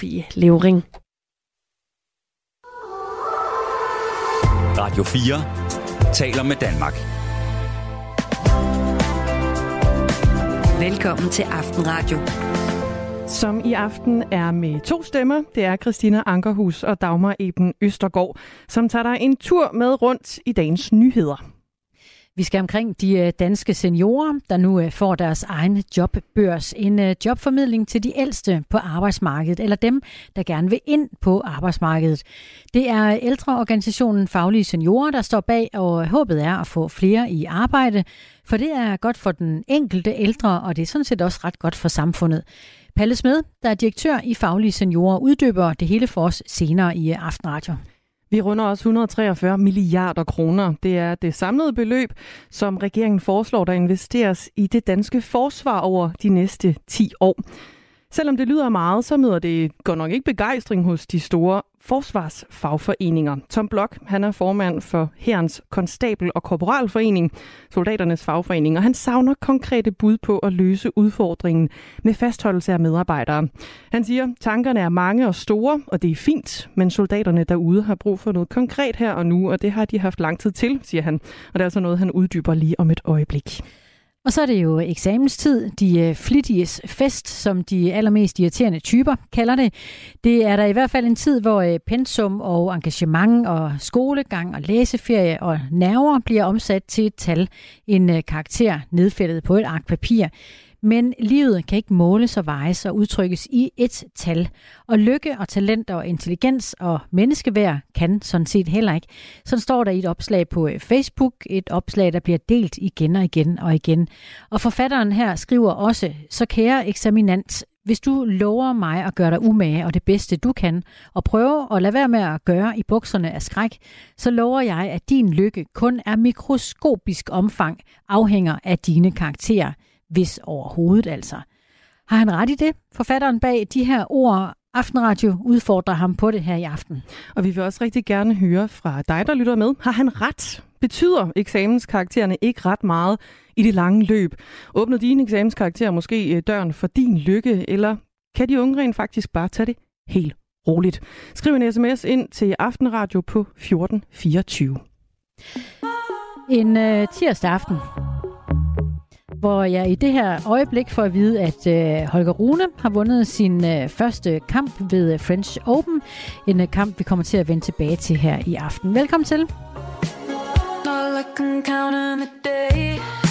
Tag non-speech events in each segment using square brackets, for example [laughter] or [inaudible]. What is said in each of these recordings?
Fie Levering. Radio 4 taler med Danmark. Velkommen til Aftenradio. Som i aften er med to stemmer. Det er Christina Ankerhus og Dagmar Eben Østergaard, som tager dig en tur med rundt i dagens nyheder. Vi skal omkring de øh, danske seniorer, der nu øh, får deres egen jobbørs. En øh, jobformidling til de ældste på arbejdsmarkedet, eller dem, der gerne vil ind på arbejdsmarkedet. Det er ældreorganisationen Faglige Seniorer, der står bag, og håbet er at få flere i arbejde, for det er godt for den enkelte ældre, og det er sådan set også ret godt for samfundet. Palle Smed, der er direktør i Faglige Seniorer, uddyber det hele for os senere i Aftenradio. Vi runder også 143 milliarder kroner. Det er det samlede beløb, som regeringen foreslår, der investeres i det danske forsvar over de næste 10 år. Selvom det lyder meget, så møder det godt nok ikke begejstring hos de store forsvarsfagforeninger. Tom Blok, han er formand for Herrens Konstabel- og Korporalforening, soldaternes fagforening, og han savner konkrete bud på at løse udfordringen med fastholdelse af medarbejdere. Han siger, tankerne er mange og store, og det er fint, men soldaterne derude har brug for noget konkret her og nu, og det har de haft lang tid til, siger han. Og det er altså noget, han uddyber lige om et øjeblik. Og så er det jo eksamenstid, de øh, flittiges fest, som de allermest irriterende typer kalder det. Det er der i hvert fald en tid, hvor øh, pensum og engagement og skolegang og læseferie og nerver bliver omsat til et tal, en øh, karakter nedfældet på et ark papir. Men livet kan ikke måles og vejes og udtrykkes i et tal. Og lykke og talent og intelligens og menneskeværd kan sådan set heller ikke. Sådan står der i et opslag på øh, Facebook, et opslag, der bliver delt igen og igen og igen. Og forfatteren her skriver også, så kære eksaminant, hvis du lover mig at gøre dig umage og det bedste du kan, og prøve at lade være med at gøre i bukserne af skræk, så lover jeg, at din lykke kun er mikroskopisk omfang afhænger af dine karakterer hvis overhovedet altså. Har han ret i det? Forfatteren bag de her ord Aftenradio udfordrer ham på det her i aften. Og vi vil også rigtig gerne høre fra dig, der lytter med. Har han ret? Betyder eksamenskaraktererne ikke ret meget i det lange løb? Åbner dine eksamenskarakterer måske øh, døren for din lykke, eller kan de unge rent faktisk bare tage det helt roligt? Skriv en sms ind til Aftenradio på 1424. En øh, tirsdag aften hvor jeg i det her øjeblik får at vide, at øh, Holger Rune har vundet sin øh, første kamp ved øh, French Open. En øh, kamp, vi kommer til at vende tilbage til her i aften. Velkommen til. All I can count on the day.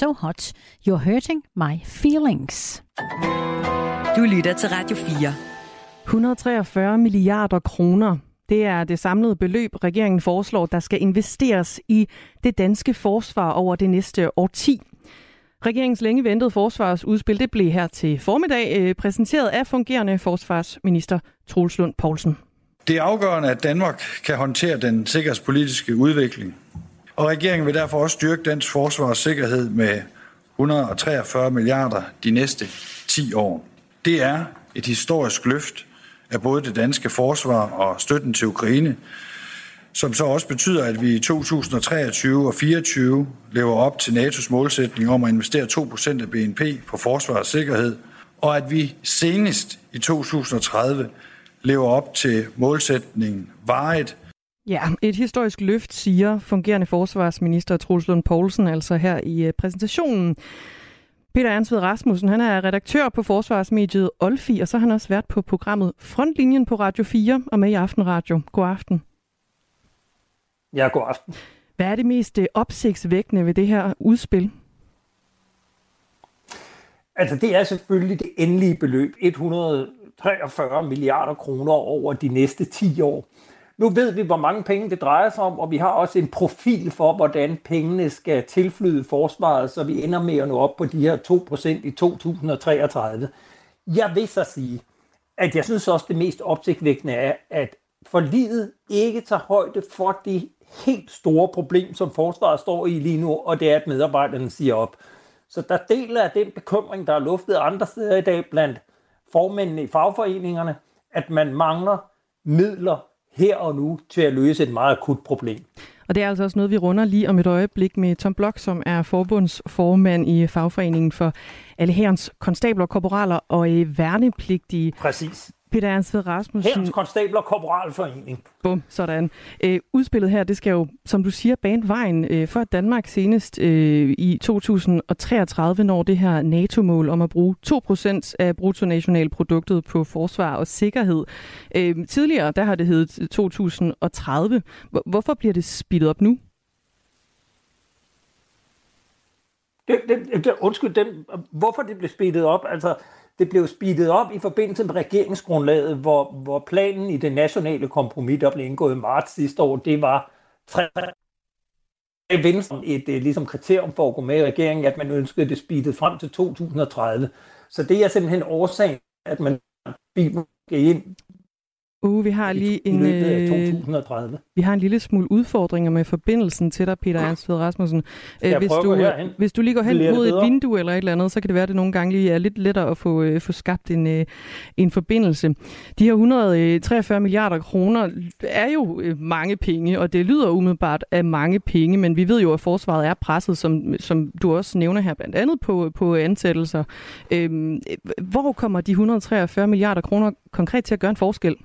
So Hot, You're Hurting My Feelings. Du lytter til Radio 4. 143 milliarder kroner. Det er det samlede beløb, regeringen foreslår, der skal investeres i det danske forsvar over det næste årti. Regeringens længe ventede forsvarsudspil det blev her til formiddag øh, præsenteret af fungerende forsvarsminister Troels Lund Poulsen. Det er afgørende, at Danmark kan håndtere den sikkerhedspolitiske udvikling. Og regeringen vil derfor også styrke dansk forsvar og sikkerhed med 143 milliarder de næste 10 år. Det er et historisk løft af både det danske forsvar og støtten til Ukraine, som så også betyder, at vi i 2023 og 2024 lever op til NATO's målsætning om at investere 2% af BNP på forsvar og sikkerhed, og at vi senest i 2030 lever op til målsætningen varet. Ja, et historisk løft, siger fungerende forsvarsminister Troels Lund Poulsen altså her i øh, præsentationen. Peter Ernst Rasmussen, han er redaktør på forsvarsmediet Olfi, og så har han også været på programmet Frontlinjen på Radio 4 og med i Aftenradio. God aften. Ja, god aften. Hvad er det mest øh, opsigtsvækkende ved det her udspil? Altså, det er selvfølgelig det endelige beløb, 143 milliarder kroner over de næste 10 år. Nu ved vi, hvor mange penge det drejer sig om, og vi har også en profil for, hvordan pengene skal tilflyde forsvaret, så vi ender med at nå op på de her 2% i 2033. Jeg vil så sige, at jeg synes også, det mest opsigtvækkende er, at forliget ikke tager højde for det helt store problem, som forsvaret står i lige nu, og det er, at medarbejderne siger op. Så der deler af den bekymring, der er luftet andre steder i dag blandt formændene i fagforeningerne, at man mangler midler her og nu til at løse et meget akut problem. Og det er altså også noget, vi runder lige om et øjeblik med Tom Blok, som er forbundsformand i fagforeningen for alle herrens konstabler, korporaler og værnepligtige. Præcis. Peter Ernst Rasmussen. Herrens Konstabler Korporalforening. Bum, sådan. Øh, udspillet her, det skal jo, som du siger, bane vejen øh, for Danmark senest øh, i 2033 når det her NATO-mål om at bruge 2% af bruttonationalproduktet på forsvar og sikkerhed. Øh, tidligere, der har det heddet 2030. Hvorfor bliver det speedet op nu? Det, det, det, undskyld, den, hvorfor det blev speedet op? Altså, det blev speedet op i forbindelse med regeringsgrundlaget, hvor, hvor planen i det nationale kompromis, der blev indgået i marts sidste år, det var tre Venstre et et ligesom kriterium for at gå med i regeringen, at man ønskede det speedet frem til 2030. Så det er simpelthen årsagen, at man ind Uh, vi har lige en, øh, 2030. Vi har en lille smule udfordringer med forbindelsen til dig, Peter Ernst Ved Rasmussen. Øh, hvis, du, herhen. hvis du lige går hen mod et vindue eller et eller andet, så kan det være, at det nogle gange lige er lidt lettere at få, øh, få skabt en, øh, en forbindelse. De her 143 milliarder kroner er jo øh, mange penge, og det lyder umiddelbart af mange penge, men vi ved jo, at forsvaret er presset, som, som du også nævner her, blandt andet på, på ansættelser. Øh, hvor kommer de 143 milliarder kroner konkret til at gøre en forskel?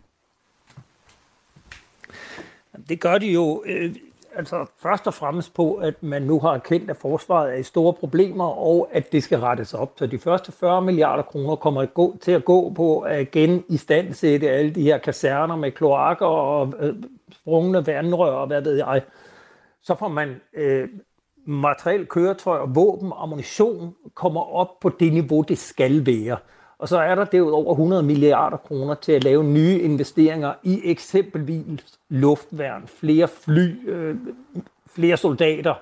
Det gør de jo øh, altså først og fremmest på, at man nu har erkendt, at forsvaret er i store problemer, og at det skal rettes op. Så de første 40 milliarder kroner kommer at gå, til at gå på at igen alle de her kaserner med kloakker og øh, sprungne vandrør og hvad ved jeg. Så får man øh, materiel køretøj og våben ammunition kommer op på det niveau, det skal være. Og så er der derudover 100 milliarder kroner til at lave nye investeringer i eksempelvis luftværn, flere fly, øh, flere soldater.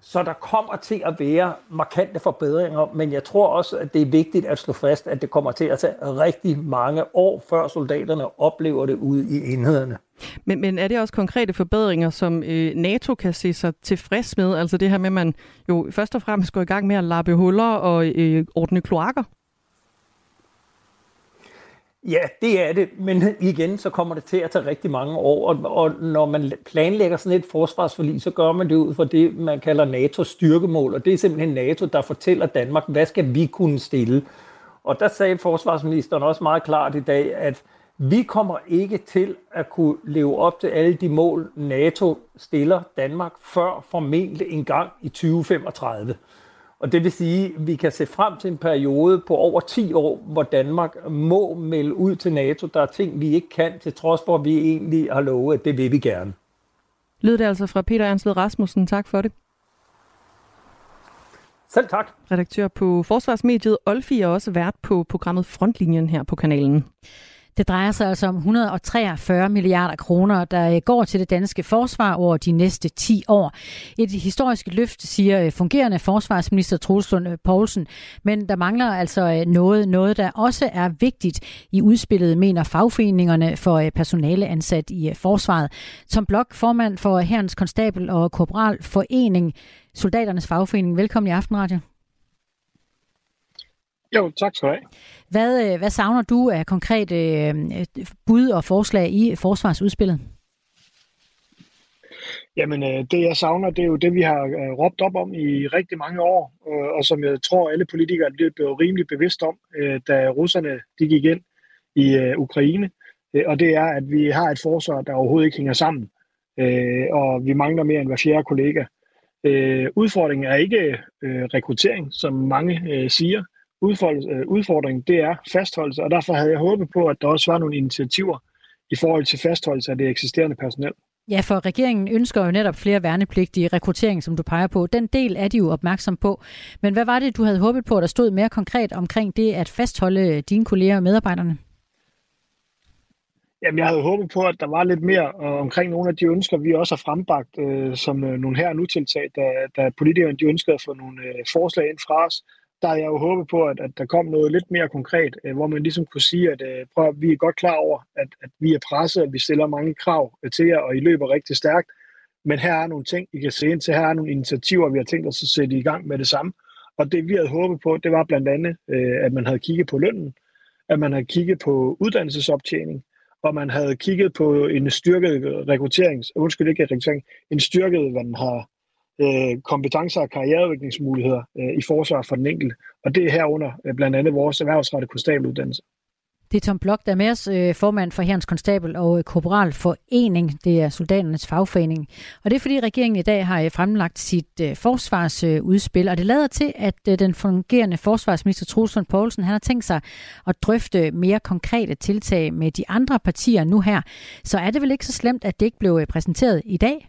Så der kommer til at være markante forbedringer, men jeg tror også, at det er vigtigt at slå fast, at det kommer til at tage rigtig mange år, før soldaterne oplever det ude i enhederne. Men, men er det også konkrete forbedringer, som øh, NATO kan se sig tilfreds med? Altså det her med, at man jo først og fremmest går i gang med at lappe huller og øh, ordne kloakker? Ja, det er det, men igen, så kommer det til at tage rigtig mange år, og, og når man planlægger sådan et forsvarsforlig, så gør man det ud fra det, man kalder NATO's styrkemål, og det er simpelthen NATO, der fortæller Danmark, hvad skal vi kunne stille. Og der sagde forsvarsministeren også meget klart i dag, at vi kommer ikke til at kunne leve op til alle de mål, NATO stiller Danmark før formentlig en gang i 2035. Og det vil sige, at vi kan se frem til en periode på over 10 år, hvor Danmark må melde ud til NATO. Der er ting, vi ikke kan, til trods for, at vi egentlig har lovet, at det vil vi gerne. Lød det altså fra Peter Ernst Rasmussen. Tak for det. Selv tak. Redaktør på Forsvarsmediet Olfi er også vært på programmet Frontlinjen her på kanalen. Det drejer sig altså om 143 milliarder kroner, der øh, går til det danske forsvar over de næste 10 år. Et historisk løft, siger øh, fungerende forsvarsminister Troels Lund øh, Poulsen. Men der mangler altså noget, noget, der også er vigtigt i udspillet, mener fagforeningerne for personale ansat i forsvaret. Som blok formand for Herrens Konstabel og Korporal Forening, Soldaternes Fagforening. Velkommen i Aftenradio. Jo, tak skal du have. Hvad, øh, hvad savner du af konkrete øh, bud og forslag i forsvarsudspillet? Jamen, øh, det jeg savner, det er jo det, vi har råbt op om i rigtig mange år, og som jeg tror, alle politikere blev rimelig bevidst om, da russerne de gik ind i Ukraine. Og det er, at vi har et forsvar, der overhovedet ikke hænger sammen, og vi mangler mere end hver fjerde kollega. Udfordringen er ikke rekruttering, som mange siger, udfordring, det er fastholdelse, og derfor havde jeg håbet på, at der også var nogle initiativer i forhold til fastholdelse af det eksisterende personel. Ja, for regeringen ønsker jo netop flere værnepligtige rekruttering, som du peger på. Den del er de jo opmærksom på. Men hvad var det, du havde håbet på, der stod mere konkret omkring det at fastholde dine kolleger og medarbejderne? Jamen, jeg havde håbet på, at der var lidt mere uh, omkring nogle af de ønsker, vi også har frembragt uh, som uh, nogle her nu tiltag, da, da politikerne de ønskede at få nogle uh, forslag ind fra os der havde jeg jo håbet på, at, at der kom noget lidt mere konkret, øh, hvor man ligesom kunne sige, at øh, prøv, vi er godt klar over, at, at vi er presset, at vi stiller mange krav øh, til jer, og I løber rigtig stærkt. Men her er nogle ting, I kan se ind til. Her er nogle initiativer, vi har tænkt os at sætte i gang med det samme. Og det, vi havde håbet på, det var blandt andet, øh, at man havde kigget på lønnen, at man havde kigget på uddannelsesoptjening, og man havde kigget på en styrket rekrutterings, undskyld ikke rekruttering, en styrket, hvad man har øh, kompetencer og karriereudviklingsmuligheder øh, i forsvar for den enkelte. Og det er herunder øh, blandt andet vores erhvervsrettede konstabeluddannelse. Det er Tom Blok, der er med os, øh, formand for Herrens Konstabel og øh, Korporalforening. Det er soldaternes fagforening. Og det er fordi regeringen i dag har øh, fremlagt sit øh, forsvarsudspil, og det lader til, at øh, den fungerende forsvarsminister Troels Poulsen han har tænkt sig at drøfte mere konkrete tiltag med de andre partier nu her. Så er det vel ikke så slemt, at det ikke blev præsenteret i dag?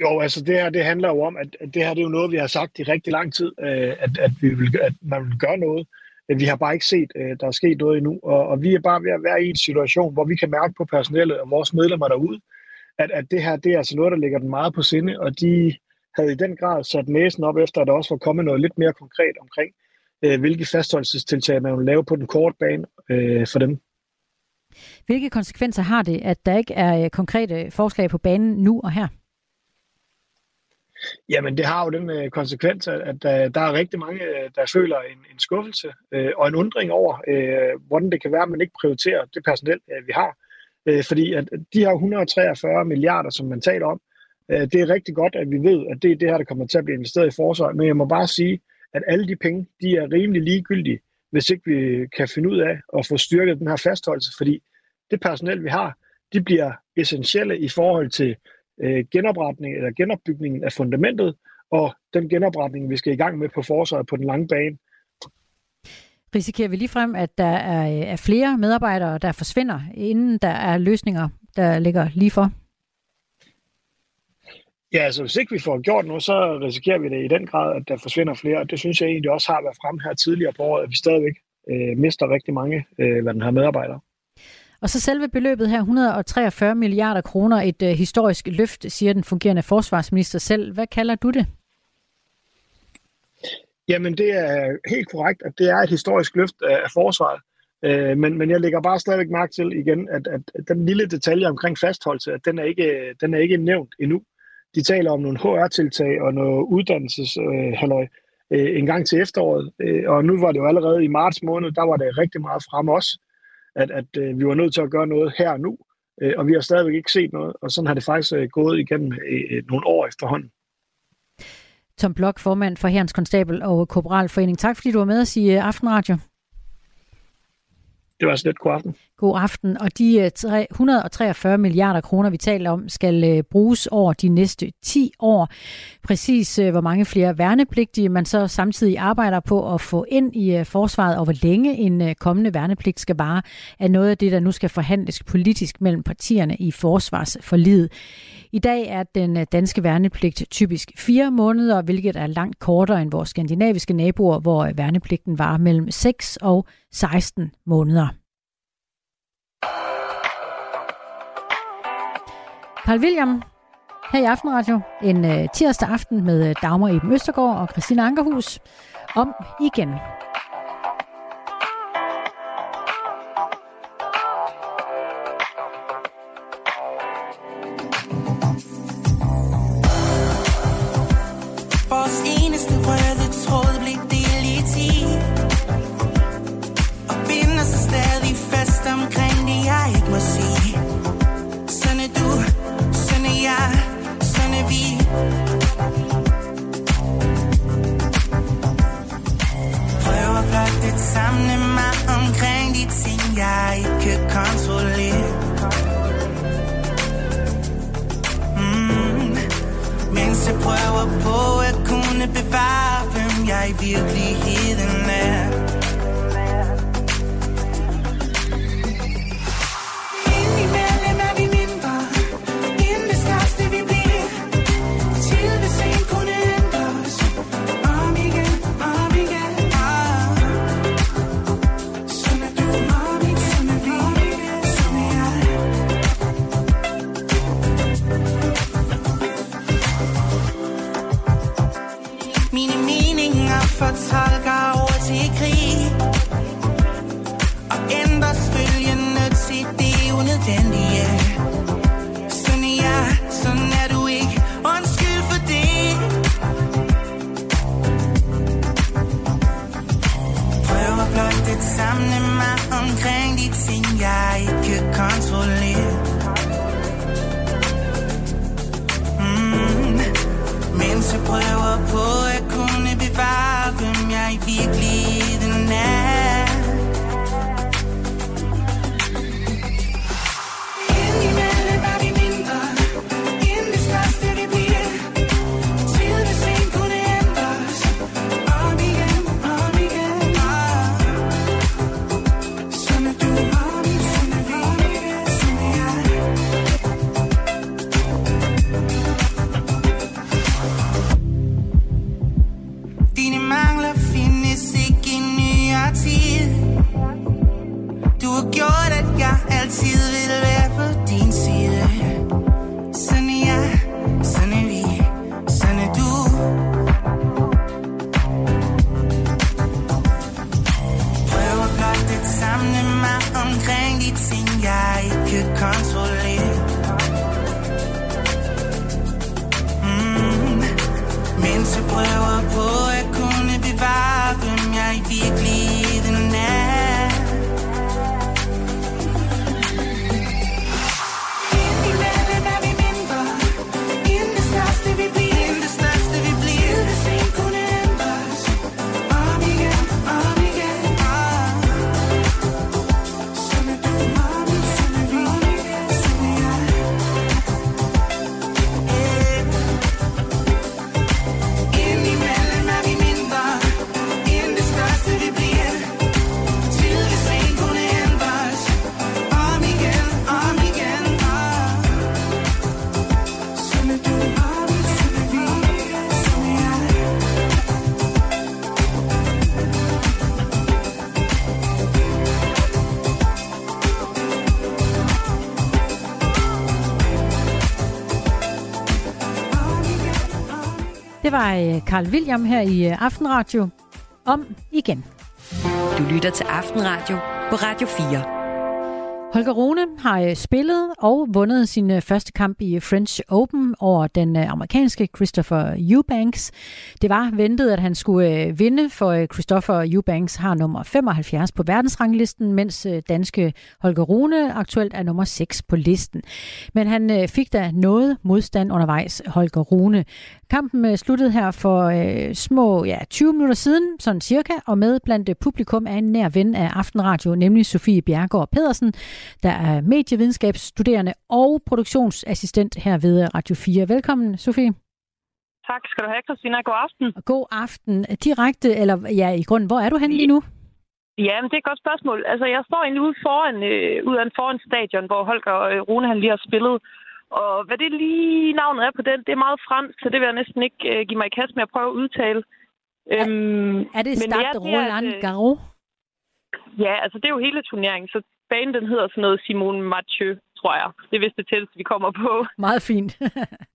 Jo, altså det her, det handler jo om, at, det her det er jo noget, vi har sagt i rigtig lang tid, øh, at, at, vi vil, at man vil gøre noget. Vi har bare ikke set, øh, der er sket noget endnu, og, og vi er bare ved at være i en situation, hvor vi kan mærke på personellet og vores medlemmer derude, at, at det her det er altså noget, der ligger den meget på sinde, og de havde i den grad sat næsen op efter, at der også var kommet noget lidt mere konkret omkring, øh, hvilke fastholdelsestiltag man vil lave på den korte bane øh, for dem. Hvilke konsekvenser har det, at der ikke er øh, konkrete forslag på banen nu og her? Jamen, det har jo den øh, konsekvens, at, at der, der er rigtig mange, øh, der føler en, en skuffelse øh, og en undring over, øh, hvordan det kan være, at man ikke prioriterer det personel, øh, vi har. Øh, fordi at de her 143 milliarder, som man taler om, øh, det er rigtig godt, at vi ved, at det er det her, der kommer til at blive investeret i forsvaret. Men jeg må bare sige, at alle de penge, de er rimelig ligegyldige, hvis ikke vi kan finde ud af at få styrket den her fastholdelse, fordi det personel, vi har, de bliver essentielle i forhold til øh, genopretning eller genopbygningen af fundamentet, og den genopretning, vi skal i gang med på forsvaret på den lange bane. Risikerer vi lige frem, at der er, øh, er flere medarbejdere, der forsvinder, inden der er løsninger, der ligger lige for? Ja, altså hvis ikke vi får gjort noget, så risikerer vi det i den grad, at der forsvinder flere, og det synes jeg egentlig også har været frem her tidligere på året, at vi stadigvæk øh, mister rigtig mange øh, hvad den her medarbejdere. Og så selve beløbet her, 143 milliarder kroner, et øh, historisk løft, siger den fungerende forsvarsminister selv. Hvad kalder du det? Jamen, det er helt korrekt, at det er et historisk løft af forsvaret. Øh, men, men jeg lægger bare stadigvæk mærke til igen, at, at den lille detalje omkring fastholdelse, at den er ikke, den er ikke nævnt endnu. De taler om nogle HR-tiltag og noget uddannelseshalløj øh, øh, en gang til efteråret. Øh, og nu var det jo allerede i marts måned, der var det rigtig meget frem også at, at øh, vi var nødt til at gøre noget her og nu, øh, og vi har stadigvæk ikke set noget, og sådan har det faktisk øh, gået igennem øh, nogle år efterhånden. Tom Blok, formand for Herrens Konstabel og Korporalforening. Tak fordi du var med os i Aftenradio. Det var så lidt god aften. God aften. Og de øh, 143 milliarder kroner, vi taler om, skal øh, bruges over de næste 10 år. Præcis øh, hvor mange flere værnepligtige man så samtidig arbejder på at få ind i forsvaret, og hvor længe en kommende værnepligt skal vare, er noget af det, der nu skal forhandles politisk mellem partierne i forsvarsforlidet. I dag er den danske værnepligt typisk fire måneder, hvilket er langt kortere end vores skandinaviske naboer, hvor værnepligten var mellem 6 og 16 måneder. Carl William, her i Aftenradio, en øh, tirsdag aften med øh, Dagmar Eben Østergaard og Christine Ankerhus. Om igen. Prøv at blotte samle mig omkring de ting, jeg ikke kan kontrollere. Mm. Mens jeg prøver på at kunne bevare, hvem jeg i virkeligheden er. 发财。Var øh, Carl William her i øh, Aftenradio om igen. Du lytter til Aftenradio på Radio 4. Holger Rune har øh, spillet og vundet sin øh, første kamp i French Open over den øh, amerikanske Christopher Eubanks. Det var ventet, at han skulle øh, vinde, for øh, Christopher Eubanks har nummer 75 på verdensranglisten, mens øh, danske Holger Rune aktuelt er nummer 6 på listen. Men han fik da noget modstand undervejs, Holger Rune. Kampen sluttede her for små ja, 20 minutter siden, sådan cirka, og med blandt publikum er en nær ven af Aftenradio, nemlig Sofie Bjergård Pedersen, der er medievidenskabsstuderende og produktionsassistent her ved Radio 4. Velkommen, Sofie. Tak skal du have, Christina. God aften. God aften. Direkte, eller ja, i grunden, hvor er du henne lige nu? Ja, men det er et godt spørgsmål. Altså, jeg står egentlig ude foran, øh, ude foran stadion, hvor Holger øh, Rune han lige har spillet. Og hvad det lige navnet er på den, det er meget fransk, så det vil jeg næsten ikke øh, give mig i kast med at prøve at udtale. Er, øhm, er det Stade Roland øh, Garros? Ja, altså det er jo hele turneringen, så banen den hedder sådan noget Simone Mathieu, tror jeg. Det er det tætteste, vi kommer på. Meget fint. [laughs]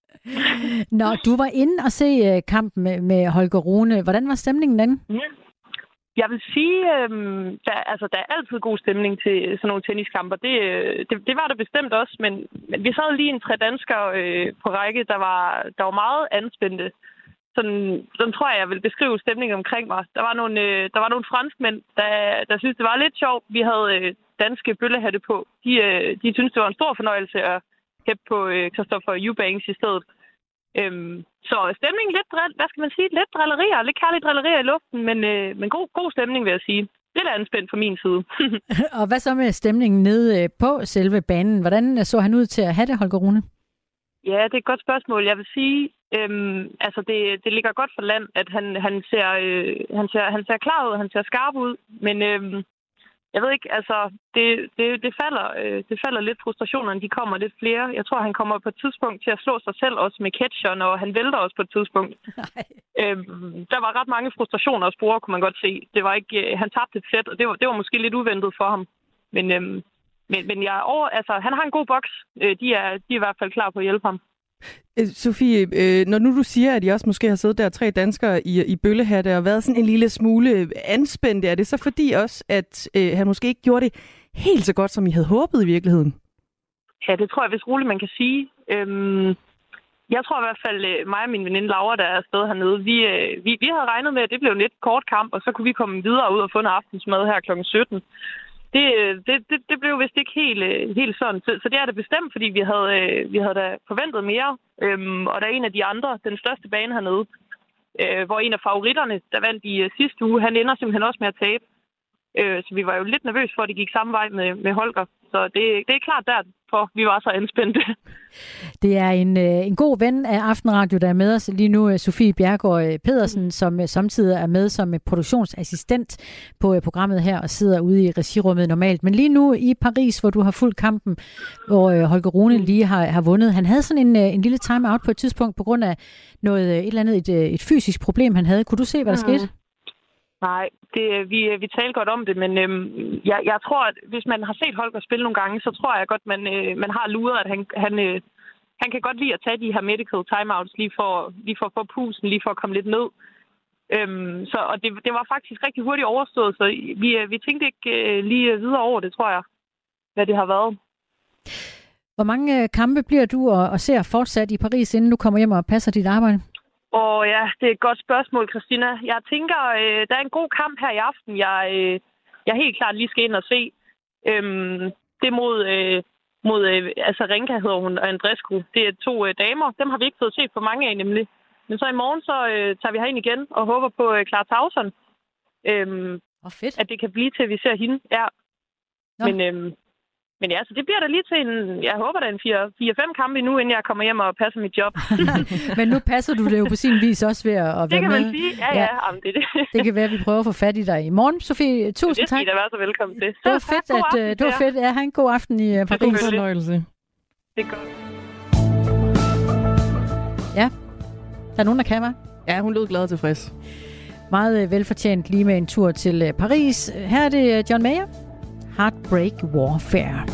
Nå, du var inde og se øh, kampen med, med Holger Rune. Hvordan var stemningen den? Ja. Jeg vil sige, øh, der, altså, der er altid god stemning til sådan nogle tenniskamper. Det, øh, det, det var der bestemt også, men, men vi sad lige en tre danskere øh, på række, der var, der var meget anspændte sådan, sådan tror jeg, jeg vil beskrive stemningen omkring mig. Der var nogle, øh, der var nogle franskmænd, der, der syntes, det var lidt sjovt. Vi havde øh, danske bøllehatte på. De, øh, de synes det var en stor fornøjelse at hæppe på øh, Christopher Eubanks i stedet. Øhm, så stemningen lidt, hvad skal man sige, lidt drillerier, lidt kærlige drillerier i luften, men, øh, men god, god stemning, vil jeg sige. Lidt anspændt fra min side. [laughs] og hvad så med stemningen nede øh, på selve banen? Hvordan så han ud til at have det, Holger Rune? Ja, det er et godt spørgsmål. Jeg vil sige, øhm, altså det, det ligger godt for land, at han, han, ser, øh, han, ser, han ser klar ud, han ser skarp ud, men øhm, jeg ved ikke, altså det, det, det, falder, øh, det falder lidt frustrationerne, de kommer lidt flere. Jeg tror, han kommer på et tidspunkt til at slå sig selv også med catcheren, og han vælter også på et tidspunkt. øhm, der var ret mange frustrationer og spore, kunne man godt se. Det var ikke, øh, han tabte et sæt, og det var, det var måske lidt uventet for ham. Men øhm, men, men jeg over, altså, han har en god boks. Øh, de, er, de er i hvert fald klar på at hjælpe ham. Øh, Sofie, øh, når nu du siger, at I også måske har siddet der tre danskere i, i bøllehatte og været sådan en lille smule anspændte, er det så fordi også, at øh, han måske ikke gjorde det helt så godt, som I havde håbet i virkeligheden? Ja, det tror jeg hvis roligt, man kan sige. Øhm, jeg tror i hvert fald, øh, mig og min veninde Laura, der er afsted hernede, vi, øh, vi, vi havde regnet med, at det blev en lidt kort kamp, og så kunne vi komme videre ud og få en aftensmad her kl. 17 det, øh, det, det, det blev vist ikke helt, øh, helt sådan. Så, så det er det bestemt, fordi vi havde, øh, vi havde da forventet mere. Øhm, og der er en af de andre, den største bane hernede, øh, hvor en af favoritterne, der vandt i øh, sidste uge, han ender simpelthen også med at tabe. Øh, så vi var jo lidt nervøs for, at det gik samme vej med, med Holger. Så det, det er klart derfor, vi var så anspændte. Det er en, øh, en god ven af Aftenradio, der er med os lige nu, øh, Sofie Bjergård øh, Pedersen, mm. som samtidig er med som produktionsassistent på programmet her og sidder ude i regirummet normalt. Men lige nu i Paris, hvor du har fulgt kampen, hvor Holger Rune mm. lige har, har vundet, han havde sådan en, en lille time-out på et tidspunkt på grund af noget, et eller andet, et, et fysisk problem, han havde. Kunne du se, hvad der mm. skete? Nej, det, øh, vi, øh, vi taler godt om det, men øhm, jeg, jeg tror, at hvis man har set Holger spille nogle gange, så tror jeg godt, man, øh, man har luret, at han, han, øh, han kan godt lide at tage de her medical timeouts lige for, lige for at få pusen, lige for at komme lidt ned. Øhm, så, og det, det var faktisk rigtig hurtigt overstået, så vi, øh, vi tænkte ikke øh, lige øh, videre over det, tror jeg, hvad det har været. Hvor mange kampe bliver du og, og ser fortsat i Paris, inden du kommer hjem og passer dit arbejde? Og ja, det er et godt spørgsmål, Christina. Jeg tænker, øh, der er en god kamp her i aften, jeg, øh, jeg helt klart lige skal ind og se. Øhm, det mod, øh, mod øh, altså Renka hedder hun, og Andrescu. Det er to øh, damer. Dem har vi ikke fået set for mange af, nemlig. Men så i morgen, så øh, tager vi herind igen og håber på øh, Clara Tauson. Øhm, fedt. At det kan blive til, at vi ser hende. Ja. Nå. Men øhm, men ja, så det bliver der lige til en, jeg håber, der er en 4-5 kampe nu, inden jeg kommer hjem og passer mit job. [laughs] Men nu passer du det jo på sin vis også ved at, være med. Det kan med. man sige, ja, ja. ja. Jamen, det, det. [laughs] det kan være, at vi prøver at få fat i dig i morgen. Sofie, tusind det tak. Det være så velkommen til. Det var fedt, [laughs] at, aften, det var fedt. Ja, have en god aften i uh, Paris. God fornøjelse. Det er godt. Ja, der er nogen, der kan, hva'? Ja, hun lød glad og tilfreds. Meget uh, velfortjent lige med en tur til Paris. Her er det John Mayer. Heartbreak Warfare.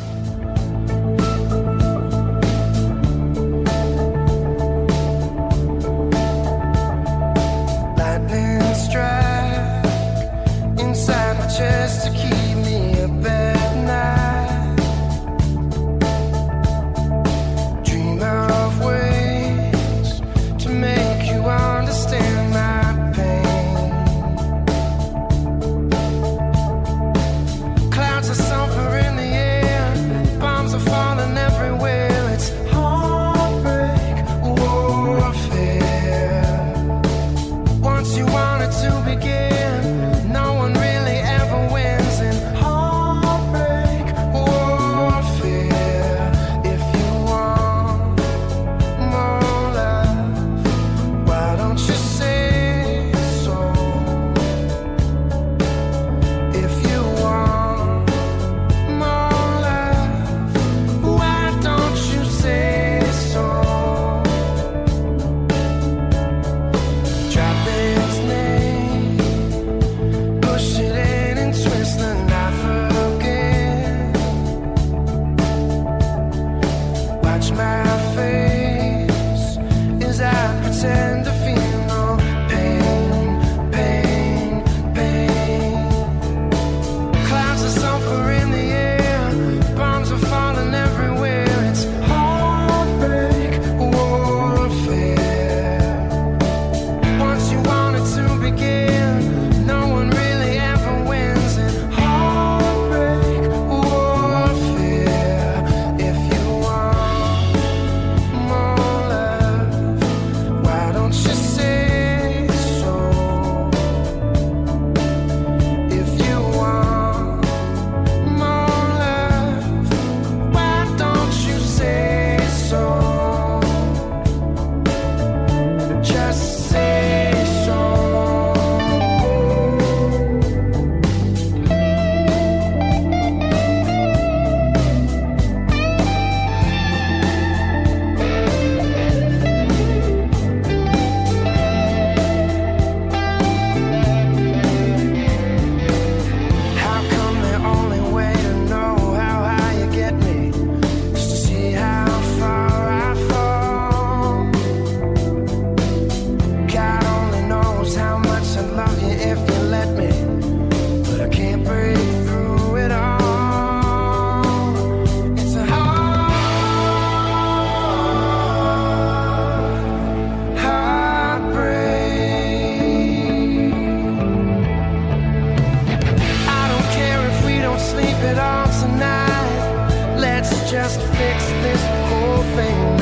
fix this whole thing.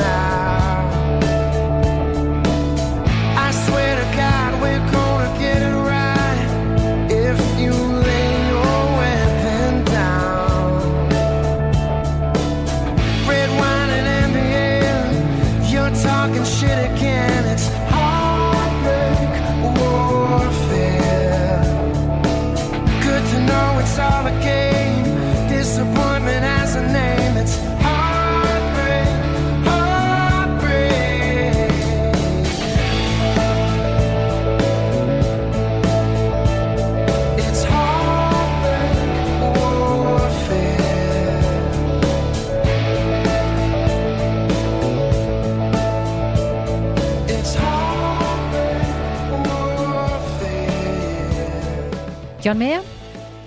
John Mayer,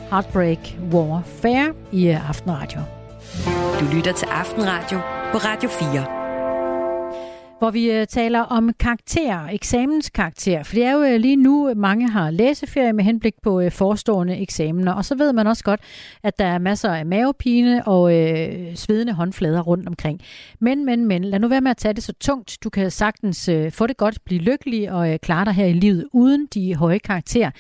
Heartbreak Warfare i Aftenradio. Du lytter til Aftenradio på Radio 4 hvor vi øh, taler om karakterer, eksamenskarakter. For det er jo øh, lige nu, øh, mange har læseferie med henblik på forestående eksamener. Og så ved man også godt, at der er masser af mavepine og øh, svedende håndflader rundt omkring. Men, men, men, lad nu være med at tage det så tungt. Du kan sagtens øh, få det godt, blive lykkelig og øh, klare dig her i livet uden de høje karakterer.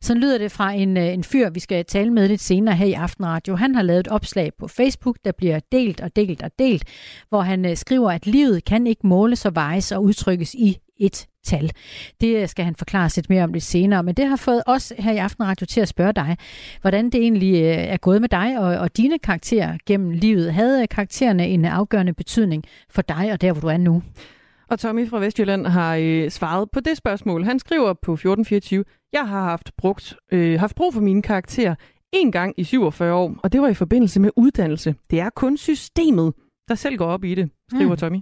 Så lyder det fra en, øh, en fyr, vi skal tale med lidt senere her i Aftenradio. Han har lavet et opslag på Facebook, der bliver delt og delt og delt, hvor han øh, skriver, at livet kan ikke måles så vejes og udtrykkes i et tal. Det skal han forklare lidt mere om lidt senere, men det har fået os her i Aftenradio til at spørge dig, hvordan det egentlig øh, er gået med dig og, og dine karakterer gennem livet. Havde karaktererne en afgørende betydning for dig og der, hvor du er nu? Og Tommy fra Vestjylland har øh, svaret på det spørgsmål. Han skriver på 1424, jeg har haft, brugt, øh, haft brug for mine karakterer en gang i 47 år, og det var i forbindelse med uddannelse. Det er kun systemet, der selv går op i det, skriver mm. Tommy.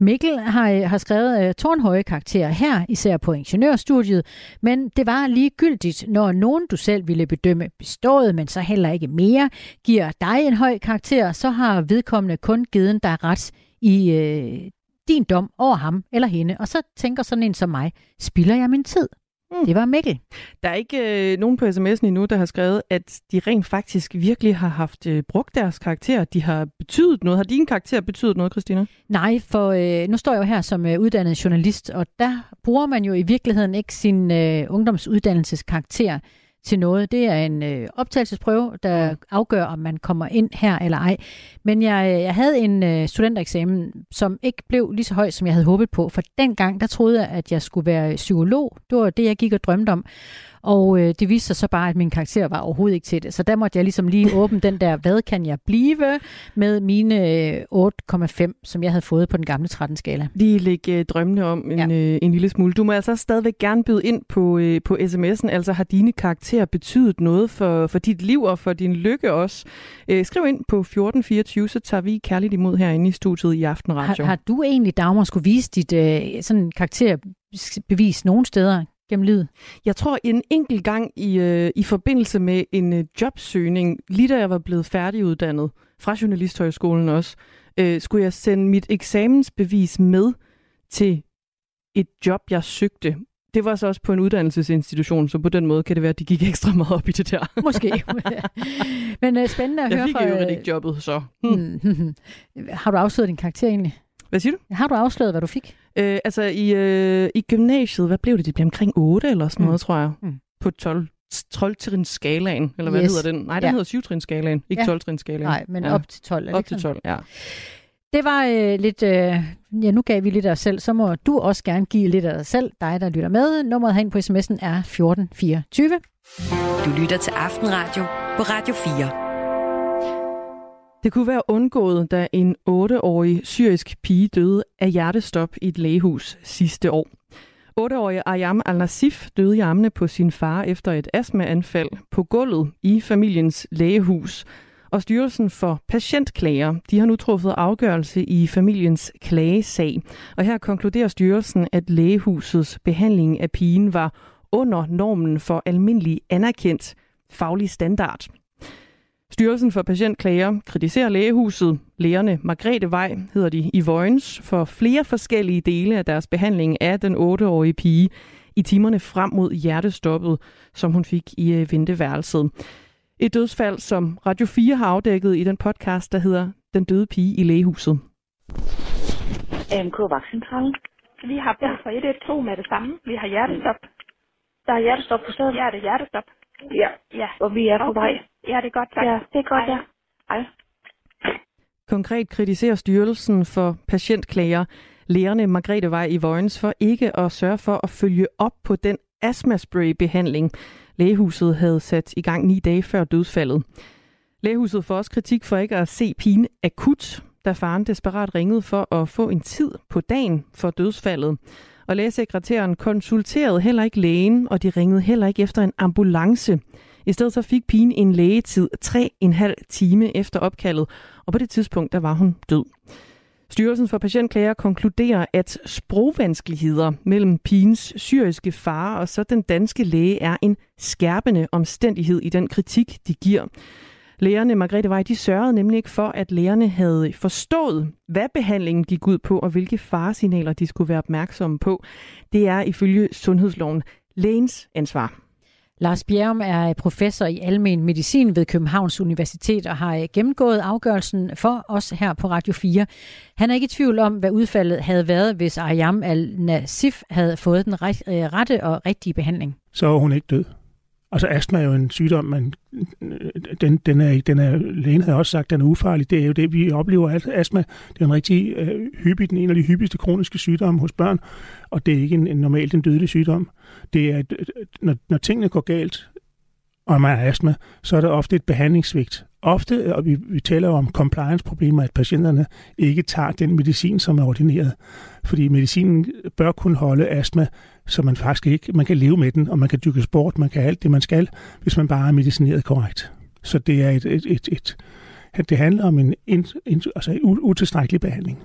Mikkel har, øh, har skrevet uh, tårnhøje karakterer her, især på ingeniørstudiet, men det var ligegyldigt, når nogen du selv ville bedømme bestået, men så heller ikke mere, giver dig en høj karakter, så har vedkommende kun givet dig ret i uh, din dom over ham eller hende. Og så tænker sådan en som mig, spilder jeg min tid? Mm. Det var Mikkel. Der er ikke øh, nogen på sms'en endnu, der har skrevet, at de rent faktisk virkelig har haft øh, brugt deres karakter. De har betydet noget. Har din karakter betydet noget, Christina? Nej, for øh, nu står jeg jo her som øh, uddannet journalist, og der bruger man jo i virkeligheden ikke sin øh, ungdomsuddannelseskarakter til noget. Det er en øh, optagelsesprøve, der mm. afgør, om man kommer ind her eller ej. Men jeg, øh, jeg havde en øh, studentereksamen, som ikke blev lige så høj, som jeg havde håbet på. For dengang, der troede jeg, at jeg skulle være psykolog. Det var det, jeg gik og drømte om. Og øh, det viste sig så bare, at min karakter var overhovedet ikke til det. Så der måtte jeg ligesom lige åbne den der, hvad kan jeg blive, med mine øh, 8,5, som jeg havde fået på den gamle 13-skala. Lige lægge øh, drømmene om en, ja. øh, en lille smule. Du må altså stadigvæk gerne byde ind på, øh, på sms'en. Altså har dine karakterer betydet noget for, for dit liv og for din lykke også? Øh, skriv ind på 1424, så tager vi kærligt imod herinde i studiet i Aften Radio. Har, har du egentlig, Dagmar, skulle vise dit øh, sådan karakterbevis nogen steder? Gennem livet? Jeg tror en enkelt gang i, øh, i forbindelse med en øh, jobsøgning, lige da jeg var blevet færdiguddannet fra Journalisthøjskolen også, øh, skulle jeg sende mit eksamensbevis med til et job, jeg søgte. Det var så også på en uddannelsesinstitution, så på den måde kan det være, at de gik ekstra meget op i det der. Måske. [laughs] Men øh, spændende at jeg høre fra... Jeg fik jo ikke jobbet, så. Hmm. [laughs] Har du afsløret din karakter egentlig? Hvad siger du? Har du afsløret, hvad du fik? Øh, altså i, øh, i gymnasiet, hvad blev det? Det blev omkring 8 eller sådan mm. noget, tror jeg. Mm. På 12 12 skalaen eller hvad yes. hedder den? Nej, den ja. hedder 7 skalaen ikke ja. 12 skalaen Nej, men ja. op til 12. Er op til 12, ja. Det var øh, lidt, øh, ja nu gav vi lidt af os selv, så må du også gerne give lidt af dig selv, dig der lytter med. Nummeret hen på sms'en er 1424. Du lytter til Aftenradio på Radio 4. Det kunne være undgået, da en 8-årig syrisk pige døde af hjertestop i et lægehus sidste år. 8-årige Ayam al-Nasif døde i armene på sin far efter et astmaanfald på gulvet i familiens lægehus. Og Styrelsen for Patientklager de har nu truffet afgørelse i familiens klagesag. Og her konkluderer styrelsen, at lægehusets behandling af pigen var under normen for almindelig anerkendt faglig standard. Styrelsen for Patientklager kritiserer lægehuset, lægerne Margrethe Vej hedder de i Vojens, for flere forskellige dele af deres behandling af den 8-årige pige i timerne frem mod hjertestoppet, som hun fik i øh, venteværelset. Et dødsfald, som Radio 4 har afdækket i den podcast, der hedder Den døde pige i lægehuset. AMK Vagtcentralen. Vi har brug for 112 med det samme. Vi har hjertestop. Der er hjertestop på stedet? Ja, det er hjertestop. Ja, ja. og vi er på okay. vej. Ja, det er godt, tak. Ja, det er godt, ja. Hej. Konkret kritiserer Styrelsen for Patientklager lærerne Margrethe Vej i Vojens for ikke at sørge for at følge op på den astmaspray-behandling, lægehuset havde sat i gang ni dage før dødsfaldet. Lægehuset får også kritik for ikke at se pigen akut, da faren desperat ringede for at få en tid på dagen for dødsfaldet. Og lægesekretæren konsulterede heller ikke lægen, og de ringede heller ikke efter en ambulance. I stedet så fik pigen en lægetid tre en halv time efter opkaldet, og på det tidspunkt der var hun død. Styrelsen for Patientklager konkluderer, at sprogvanskeligheder mellem pigens syriske far og så den danske læge er en skærpende omstændighed i den kritik, de giver. Lægerne Margrethe Vej, de sørgede nemlig ikke for, at lægerne havde forstået, hvad behandlingen gik ud på, og hvilke faresignaler de skulle være opmærksomme på. Det er ifølge sundhedsloven lægens ansvar. Lars Bjerrum er professor i almen medicin ved Københavns Universitet og har gennemgået afgørelsen for os her på Radio 4. Han er ikke i tvivl om, hvad udfaldet havde været, hvis Ayam al-Nasif havde fået den rette og rigtige behandling. Så er hun ikke død. Altså astma er jo en sygdom, men den, den er, den er, lægen havde også sagt, den er ufarlig. Det er jo det, vi oplever. at astma det er en rigtig øh, hyppig, den en af de hyppigste kroniske sygdomme hos børn, og det er ikke en, en normalt en dødelig sygdom. Det er, når, når tingene går galt, og man har astma, så er der ofte et behandlingssvigt. Ofte, og vi, vi taler om compliance-problemer, at patienterne ikke tager den medicin, som er ordineret. Fordi medicinen bør kunne holde astma så man faktisk ikke, man kan leve med den, og man kan dyrke sport, man kan alt det, man skal, hvis man bare er medicineret korrekt. Så det er et, et, et, et det handler om en, en, en altså en utilstrækkelig behandling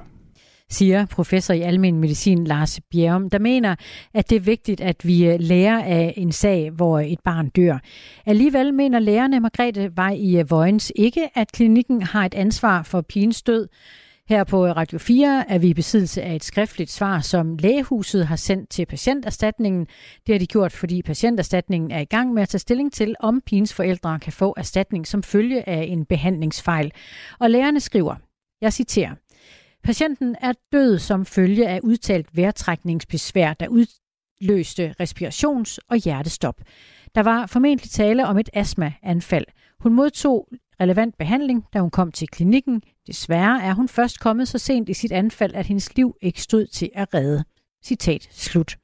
siger professor i almen medicin Lars Bjerrum, der mener, at det er vigtigt, at vi øh, lærer af en sag, hvor et barn dør. Alligevel mener lærerne Margrethe Vej i øh, Vojens ikke, at klinikken har et ansvar for pigens død. Her på Radio 4 er vi i besiddelse af et skriftligt svar, som lægehuset har sendt til patienterstatningen. Det har de gjort, fordi patienterstatningen er i gang med at tage stilling til, om pigens forældre kan få erstatning som følge af en behandlingsfejl. Og lægerne skriver, jeg citerer, Patienten er død som følge af udtalt vejrtrækningsbesvær, der udløste respirations- og hjertestop. Der var formentlig tale om et astmaanfald. Hun modtog relevant behandling, da hun kom til klinikken. Desværre er hun først kommet så sent i sit anfald, at hendes liv ikke stod til at redde. Citat slut.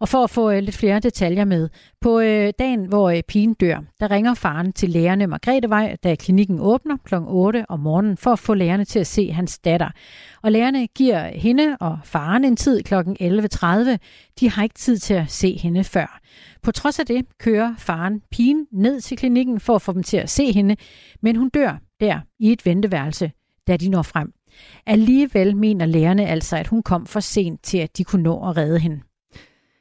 Og for at få øh, lidt flere detaljer med, på øh, dagen, hvor øh, pigen dør, der ringer faren til lægerne Margretevej, da klinikken åbner kl. 8 om morgenen, for at få lægerne til at se hans datter. Og lægerne giver hende og faren en tid kl. 11.30. De har ikke tid til at se hende før. På trods af det kører faren pigen ned til klinikken for at få dem til at se hende, men hun dør der i et venteværelse, da de når frem. Alligevel mener lærerne altså, at hun kom for sent til, at de kunne nå at redde hende.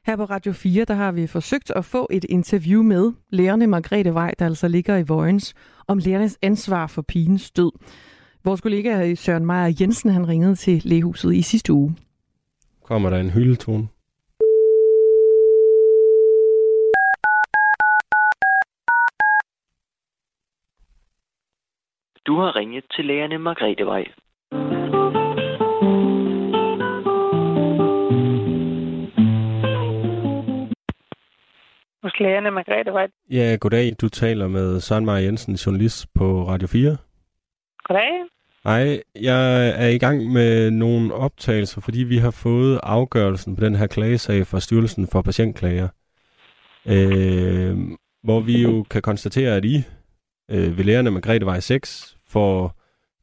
Her på Radio 4, der har vi forsøgt at få et interview med lærerne Margrethe Vej, der altså ligger i Vojens, om lærernes ansvar for pigens død. Vores kollega Søren Meier Jensen, han ringede til lægehuset i sidste uge. Kommer der en hyldetone? Du har ringet til lægerne Margrethe Vej. Hos lægerne Margrethe Vej. Ja, goddag. Du taler med Søren Maja Jensen, journalist på Radio 4. Goddag. Hej, jeg er i gang med nogle optagelser, fordi vi har fået afgørelsen på den her klagesag fra Styrelsen for Patientklager. Øh, hvor vi jo kan konstatere, at I øh, ved lægerne Margrethe Vej 6 får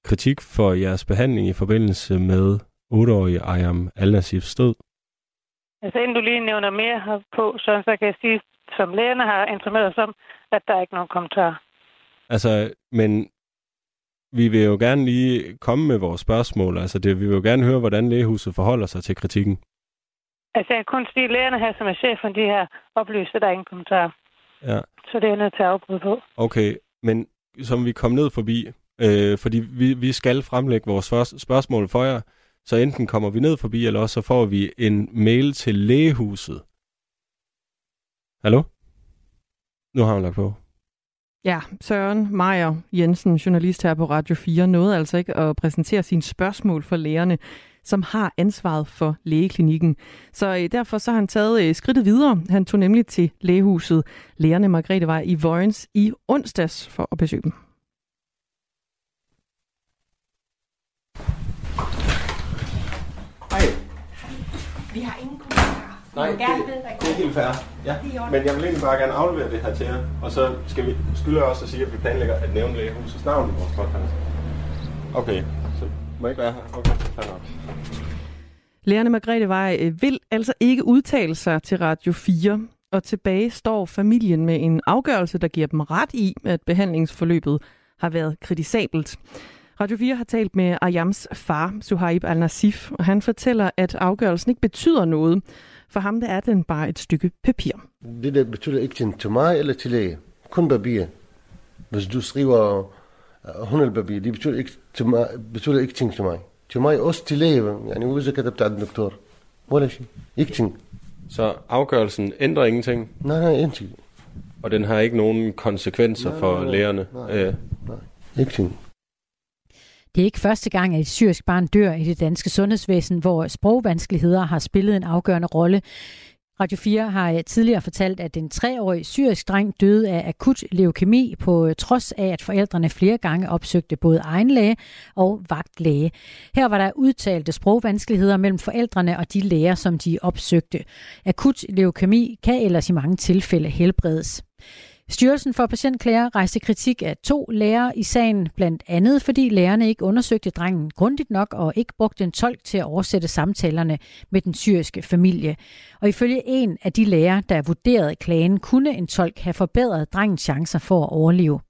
kritik for jeres behandling i forbindelse med 8-årige Ayam al død. Altså inden du lige nævner mere her på, så, så kan jeg sige, som lægerne har informeret os om, at der er ikke nogen kommentar. Altså, men vi vil jo gerne lige komme med vores spørgsmål. Altså, det, vi vil jo gerne høre, hvordan lægehuset forholder sig til kritikken. Altså, jeg kan kun sige, at lægerne her, som er chefen, de her oplyst, at der er ingen kommentar. Ja. Så det er nødt til at afbryde på. Okay, men som vi kom ned forbi, øh, fordi vi, vi skal fremlægge vores spørgsmål for jer, så enten kommer vi ned forbi, eller også så får vi en mail til lægehuset, Hallo? Nu har hun lagt på. Ja, Søren Meier Jensen, journalist her på Radio 4, nåede altså ikke at præsentere sine spørgsmål for lægerne, som har ansvaret for lægeklinikken. Så øh, derfor så har han taget øh, skridtet videre. Han tog nemlig til lægehuset Lægerne Margrethe var i Vojens i onsdags for at besøge dem. Hej. Vi har ingen Nej, det, det er helt fair. Ja. Men jeg vil egentlig bare gerne aflevere det her til jer. Og så skal vi, skylder jeg også at sige, at vi planlægger at nævne lægehusets navn i vores podcast. Okay, så må jeg ikke være her? Okay, fair nok. Lærerne Margrethe Vej øh, vil altså ikke udtale sig til Radio 4, og tilbage står familien med en afgørelse, der giver dem ret i, at behandlingsforløbet har været kritisabelt. Radio 4 har talt med Ayams far, Suhaib al-Nasif, og han fortæller, at afgørelsen ikke betyder noget. For ham der er den bare et stykke papir. Det der betyder ikke til mig eller til læge. Kun papir. Hvis du skriver øh, 100 papir, det betyder ikke, til mig, betyder ikke ting til mig. Til mig også til læge. Yani, hvis jeg kan tage doktor. Wala şey. Ikke ting. Så afgørelsen ændrer ingenting? Nej, nej, ingenting. Og den har ikke nogen konsekvenser nej, for nej, lægerne? Nej, øh. nej, ikke ting. Det er ikke første gang, at et syrisk barn dør i det danske sundhedsvæsen, hvor sprogvanskeligheder har spillet en afgørende rolle. Radio 4 har eh, tidligere fortalt, at en treårig syrisk dreng døde af akut leukemi på eh, trods af, at forældrene flere gange opsøgte både egen læge og vagtlæge. Her var der udtalte sprogvanskeligheder mellem forældrene og de læger, som de opsøgte. Akut leukemi kan ellers i mange tilfælde helbredes. Styrelsen for Patientklager rejste kritik af to lærere i sagen, blandt andet fordi lærerne ikke undersøgte drengen grundigt nok og ikke brugte en tolk til at oversætte samtalerne med den syriske familie. Og ifølge en af de lærere, der vurderede klagen, kunne en tolk have forbedret drengens chancer for at overleve.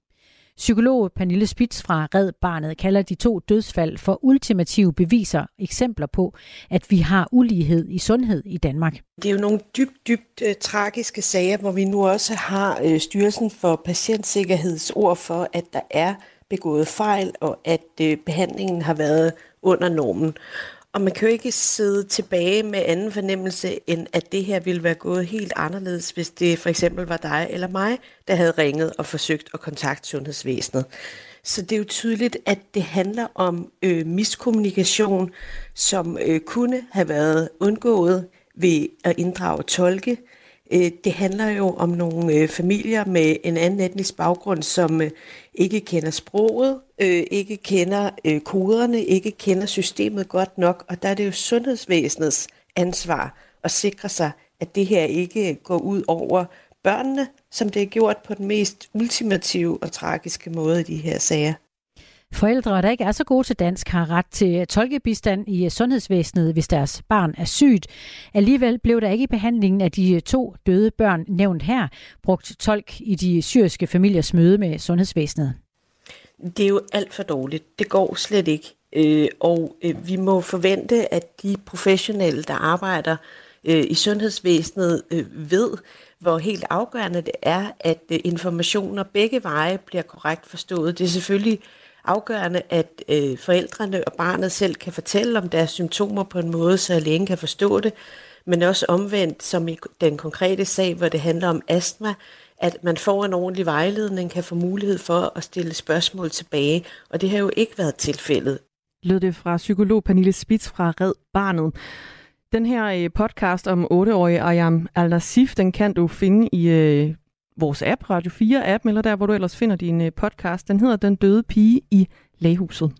Psykolog Pernille Spitz fra Red Barnet kalder de to dødsfald for ultimative beviser, eksempler på, at vi har ulighed i sundhed i Danmark. Det er jo nogle dybt, dybt uh, tragiske sager, hvor vi nu også har uh, Styrelsen for Patientsikkerheds ord for, at der er begået fejl, og at uh, behandlingen har været under normen. Og man kan jo ikke sidde tilbage med anden fornemmelse, end at det her ville være gået helt anderledes, hvis det for eksempel var dig eller mig, der havde ringet og forsøgt at kontakte sundhedsvæsenet. Så det er jo tydeligt, at det handler om øh, miskommunikation, som øh, kunne have været undgået ved at inddrage tolke. Øh, Øh, det handler jo om nogle øh, familier med en anden etnisk baggrund, som øh, ikke kender sproget, ikke kender koderne, ikke kender systemet godt nok, og der er det jo sundhedsvæsenets ansvar at sikre sig, at det her ikke går ud over børnene, som det er gjort på den mest ultimative og tragiske måde i de her sager. Forældre, der ikke er så gode til dansk, har ret til tolkebistand i sundhedsvæsenet, hvis deres barn er sygt. Alligevel blev der ikke i behandlingen af de to døde børn nævnt her brugt tolk i de syriske familiers møde med sundhedsvæsenet. Det er jo alt for dårligt. Det går slet ikke. Øh, og øh, vi må forvente, at de professionelle, der arbejder øh, i sundhedsvæsenet, øh, ved, hvor helt afgørende det er, at øh, informationer begge veje bliver korrekt forstået. Det er selvfølgelig afgørende, at øh, forældrene og barnet selv kan fortælle om deres symptomer på en måde, så lægen kan forstå det, men også omvendt, som i den konkrete sag, hvor det handler om astma, at man får en ordentlig vejledning, kan få mulighed for at stille spørgsmål tilbage, og det har jo ikke været tilfældet. Lød det fra psykolog Pernille Spitz fra Red Barnet. Den her øh, podcast om 8-årige Ayam Al-Nasif, den kan du finde i øh, vores app, Radio 4-app, eller der, hvor du ellers finder din øh, podcast. Den hedder Den døde pige i lægehuset.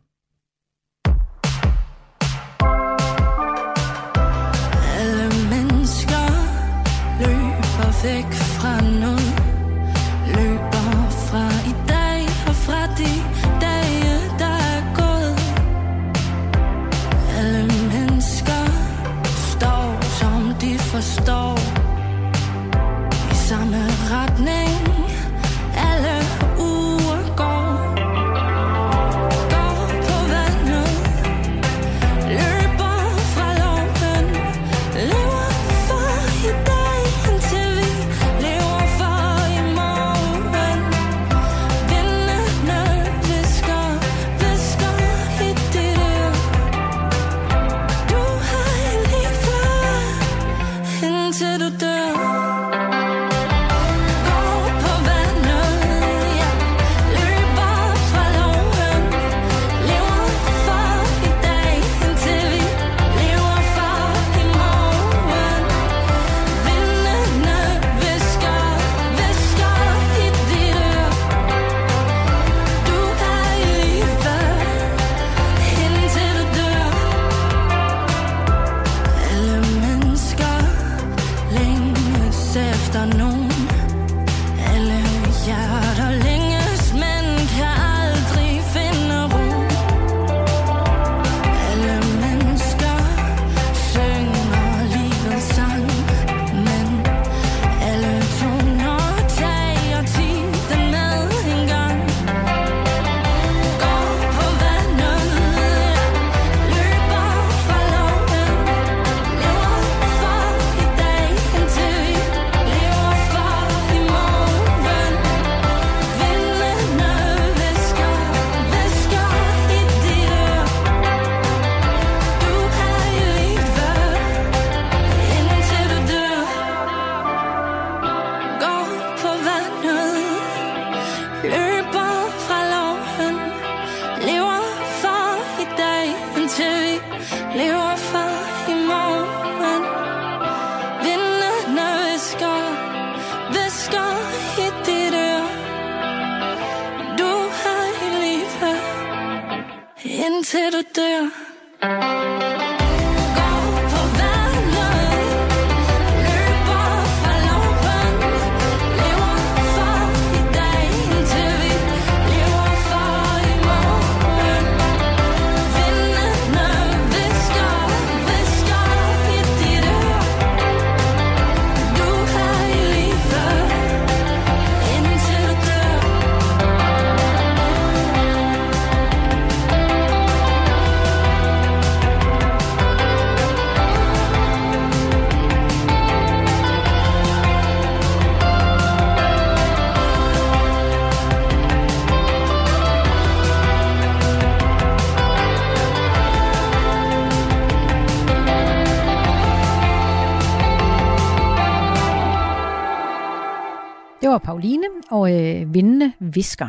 Og Pauline og øh, Vindende Visker.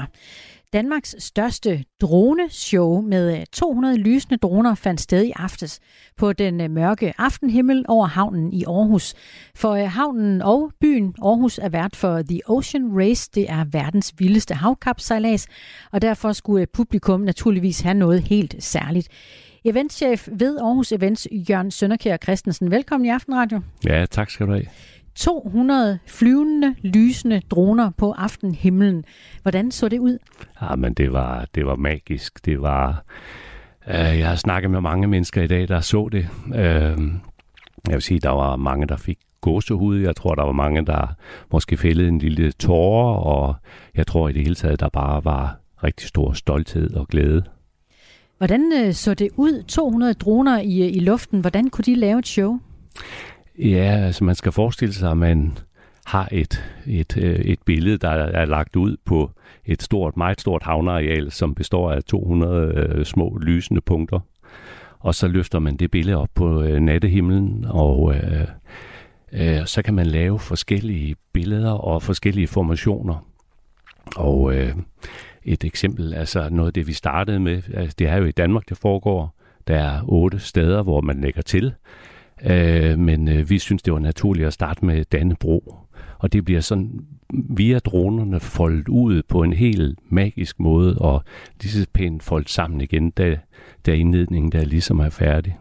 Danmarks største droneshow med øh, 200 lysende droner fandt sted i aftes på den øh, mørke aftenhimmel over havnen i Aarhus. For øh, havnen og byen Aarhus er vært for The Ocean Race. Det er verdens vildeste havkapsejlads, og derfor skulle publikum naturligvis have noget helt særligt. Eventchef ved Aarhus Events, Jørgen Sønderkjær Christensen. Velkommen i Aftenradio. Ja, tak skal du have. 200 flyvende, lysende droner på aftenhimlen. Hvordan så det ud? Ja, men det var, det var magisk. Det var... Øh, jeg har snakket med mange mennesker i dag, der så det. Øh, jeg vil sige, der var mange, der fik gåsehud. Jeg tror, der var mange, der måske fældede en lille tårer, og jeg tror i det hele taget, der bare var rigtig stor stolthed og glæde. Hvordan øh, så det ud? 200 droner i, i luften. Hvordan kunne de lave et show? Ja, altså man skal forestille sig, at man har et, et, øh, et billede, der er lagt ud på et stort, meget stort havneareal, som består af 200 øh, små lysende punkter. Og så løfter man det billede op på øh, nattehimlen, og øh, øh, så kan man lave forskellige billeder og forskellige formationer. Og øh, et eksempel, altså noget af det, vi startede med, altså det er jo i Danmark, det foregår. Der er otte steder, hvor man lægger til. Øh, men øh, vi synes, det var naturligt at starte med Dannebro. Og det bliver sådan via dronerne foldet ud på en helt magisk måde, og disse pænt foldet sammen igen, da, da indledningen der ligesom er færdig.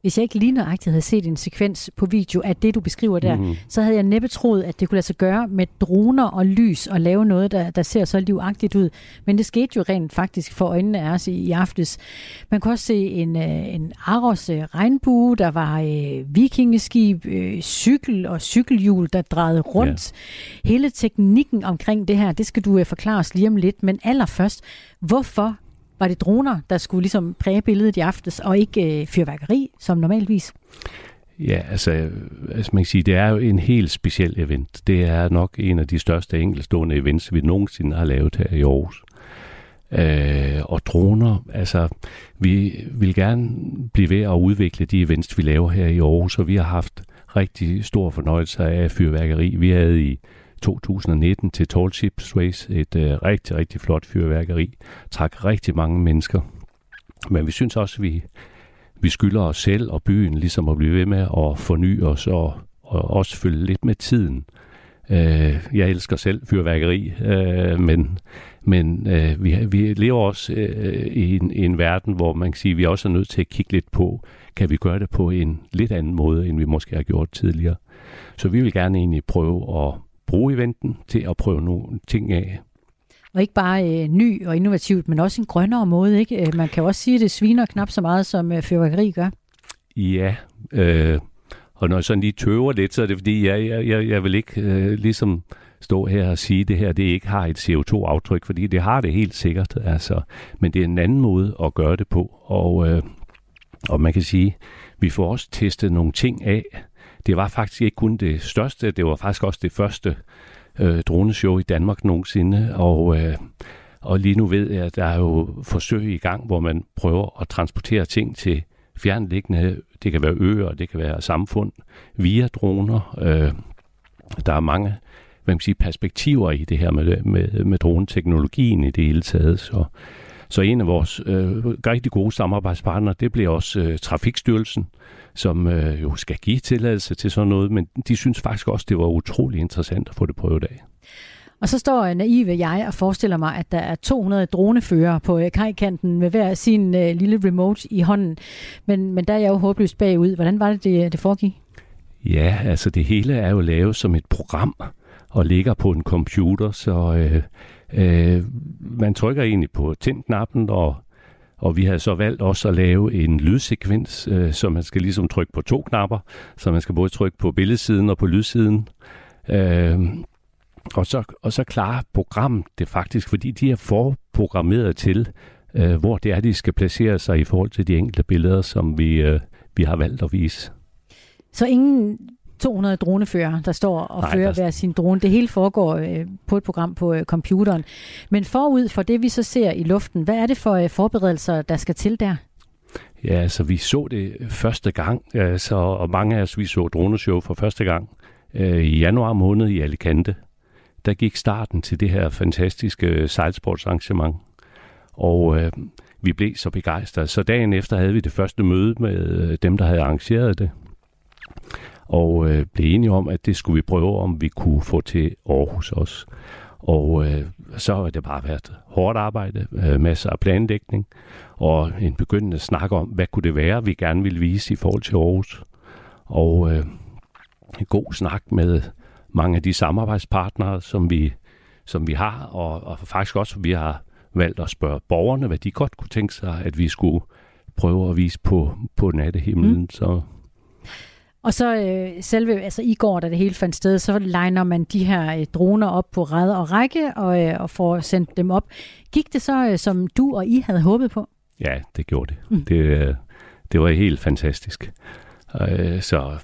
Hvis jeg ikke lige nøjagtigt havde set en sekvens på video af det, du beskriver der, mm. så havde jeg næppe troet, at det kunne lade sig gøre med droner og lys og lave noget, der, der ser så livagtigt ud. Men det skete jo rent faktisk for øjnene af os i, i aftes. Man kunne også se en, øh, en Aros øh, regnbue, der var øh, vikingeskib, øh, cykel og cykelhjul, der drejede rundt. Ja. Hele teknikken omkring det her, det skal du øh, forklare os lige om lidt. Men allerførst, hvorfor var det droner, der skulle ligesom præge billedet i aftes, og ikke øh, fyrværkeri, som normalvis? Ja, altså, altså man kan sige, det er jo en helt speciel event. Det er nok en af de største enkeltstående events, vi nogensinde har lavet her i Aarhus. Øh, og droner, altså, vi vil gerne blive ved at udvikle de events, vi laver her i Aarhus, og vi har haft rigtig stor fornøjelse af fyrværkeri. Vi havde i 2019 til Tall Ships Race. Et øh, rigtig, rigtig flot fyrværkeri. Trak rigtig mange mennesker. Men vi synes også, at vi, vi skylder os selv og byen ligesom at blive ved med at forny os og, og også følge lidt med tiden. Øh, jeg elsker selv fyrværkeri, øh, men, men øh, vi, vi lever også øh, i, en, i en verden, hvor man kan sige, at vi også er nødt til at kigge lidt på, kan vi gøre det på en lidt anden måde, end vi måske har gjort tidligere. Så vi vil gerne egentlig prøve at bruge eventen til at prøve nogle ting af. Og ikke bare øh, ny og innovativt, men også en grønnere måde. Ikke? Øh, man kan også sige, at det sviner knap så meget, som øh, fyrværkeri gør. Ja, øh, og når jeg sådan lige tøver lidt, så er det fordi, jeg, jeg, jeg, jeg vil ikke øh, ligesom stå her og sige, at det her det ikke har et CO2-aftryk, fordi det har det helt sikkert. Altså, men det er en anden måde at gøre det på. Og, øh, og man kan sige, vi får også testet nogle ting af, det var faktisk ikke kun det største, det var faktisk også det første øh, droneshow i Danmark nogensinde, og, øh, og lige nu ved jeg, at der er jo forsøg i gang, hvor man prøver at transportere ting til fjernliggende, det kan være øer, det kan være samfund, via droner. Øh, der er mange hvad man sige, perspektiver i det her med, med, med droneteknologien i det hele taget, så så en af vores øh, rigtig gode samarbejdspartnere, det bliver også øh, Trafikstyrelsen, som øh, jo skal give tilladelse til sådan noget, men de synes faktisk også, det var utrolig interessant at få det prøvet af. Og så står øh, naive jeg og forestiller mig, at der er 200 droneførere på øh, kajkanten med hver sin øh, lille remote i hånden. Men, men der er jeg jo håbløst bagud. Hvordan var det, det, det foregik? Ja, altså det hele er jo lavet som et program og ligger på en computer, så øh, øh, man trykker egentlig på tændknappen, og, og vi har så valgt også at lave en lydsekvens, øh, så man skal ligesom trykke på to knapper, så man skal både trykke på billedsiden og på lydsiden. Øh, og, så, og så klarer programmet det faktisk, fordi de er forprogrammeret til, øh, hvor det er, de skal placere sig i forhold til de enkelte billeder, som vi, øh, vi har valgt at vise. Så ingen 200 dronefører, der står og Nej, fører der- hver sin drone. Det hele foregår øh, på et program på øh, computeren. Men forud for det, vi så ser i luften, hvad er det for øh, forberedelser, der skal til der? Ja, altså vi så det første gang, altså, og mange af os vi så droneshow for første gang øh, i januar måned i Alicante. Der gik starten til det her fantastiske sejlsportsarrangement, og øh, vi blev så begejstrede. Så dagen efter havde vi det første møde med dem, der havde arrangeret det, og øh, blev enige om, at det skulle vi prøve, om vi kunne få til Aarhus også. Og øh, så har det bare været hårdt arbejde, øh, masser af planlægning, og en begyndende snak om, hvad kunne det være, vi gerne ville vise i forhold til Aarhus. Og øh, en god snak med mange af de samarbejdspartnere, som vi, som vi har, og, og faktisk også, vi har valgt at spørge borgerne, hvad de godt kunne tænke sig, at vi skulle prøve at vise på, på nattehimlen. Mm. Så Og så øh, selve, altså i går, da det hele fandt sted, så legner man de her øh, droner op på ræd og række og, øh, og får sendt dem op. Gik det så, øh, som du og I havde håbet på? Ja, det gjorde det. Mm. Det, øh, det var helt fantastisk. Øh, så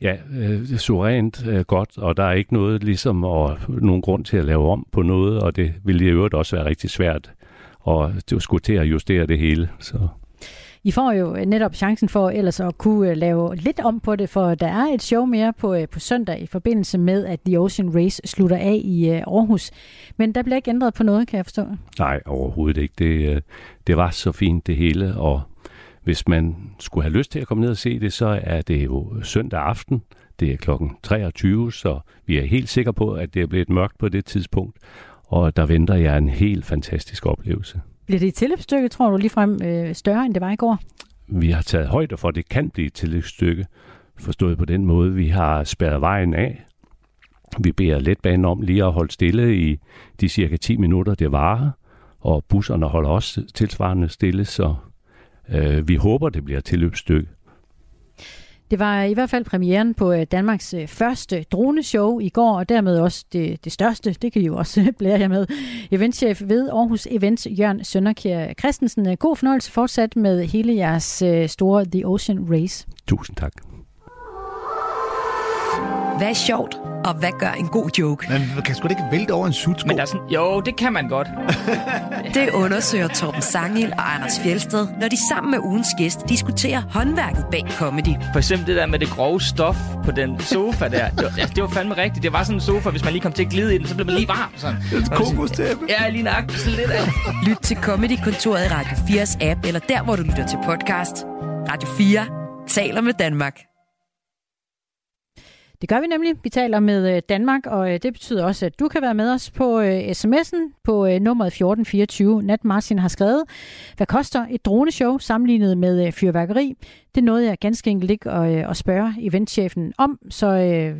ja, øh, suverænt øh, godt, og der er ikke noget ligesom og nogen grund til at lave om på noget, og det ville i øvrigt også være rigtig svært det skulle til at justere det hele. Så. I får jo øh, netop chancen for ellers at kunne øh, lave lidt om på det, for der er et show mere på, øh, på søndag i forbindelse med, at The Ocean Race slutter af i Aarhus. Men der bliver ikke ændret på noget, kan jeg forstå. Nej, overhovedet ikke. Det, det var så fint det hele, og hvis man skulle have lyst til at komme ned og se det, så er det jo søndag aften. Det er klokken 23, så vi er helt sikre på, at det er blevet mørkt på det tidspunkt. Og der venter jeg en helt fantastisk oplevelse. Bliver det et tilløbsstykke, tror du, ligefrem øh, større, end det var i går? Vi har taget højde for, at det kan blive et tillægsstykke, forstået på den måde. Vi har spærret vejen af. Vi beder letbanen om lige at holde stille i de cirka 10 minutter, det varer. Og busserne holder også tilsvarende stille, så øh, vi håber, det bliver et tilløbsstykke. Det var i hvert fald premieren på øh, Danmarks øh, første droneshow i går, og dermed også det, det største. Det kan I jo også [laughs] blære jer med. Eventchef ved Aarhus Events, Jørgen Sønderkjær Christensen. Øh, God fornøjelse fortsat med hele jeres store The Ocean Race. Tusind tak. Hvad er sjovt, og hvad gør en god joke? Man kan sgu da ikke vælte over en sutsko. Men der er sådan, jo, det kan man godt. [laughs] Det undersøger Torben Sangil og Anders Fjelsted, når de sammen med ugens gæst diskuterer håndværket bag comedy. For eksempel det der med det grove stof på den sofa der. Det var, altså, det var fandme rigtigt. Det var sådan en sofa, hvis man lige kom til at glide i den, så blev man lige varm. Sådan. Et kokostæppe. Ja, lige nøjagtigt. Sådan lidt af. [laughs] Lyt til Comedy-kontoret i Radio 4's app, eller der, hvor du lytter til podcast. Radio 4 taler med Danmark. Det gør vi nemlig. Vi taler med øh, Danmark, og øh, det betyder også, at du kan være med os på øh, sms'en på nummeret 1424. Nat Martin har skrevet, hvad koster et droneshow sammenlignet med fyrværkeri? Det nåede jeg ganske enkelt ikke at, at spørge eventchefen om, så øh,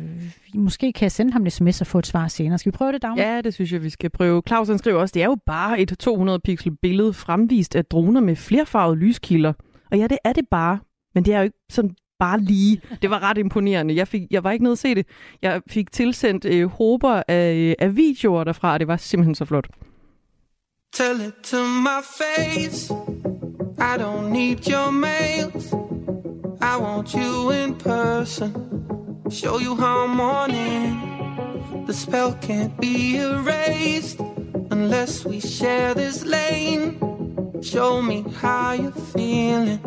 måske kan jeg sende ham en sms og få et svar senere. Skal vi prøve det, Dagmar? Ja, det synes jeg, vi skal prøve. Claus han skriver også, det er jo bare et 200 pixel billede fremvist af droner med flerfarvede lyskilder. Og ja, det er det bare, men det er jo ikke sådan bare lige. Det var ret imponerende. Jeg, fik, jeg var ikke nede at se det. Jeg fik tilsendt øh, håber af, øh, af videoer derfra, og det var simpelthen så flot. Tell it to my face. I don't need your mails. I want you in person. Show you how I'm. The spell can't be erased unless we share this lane. Show me how you're feeling.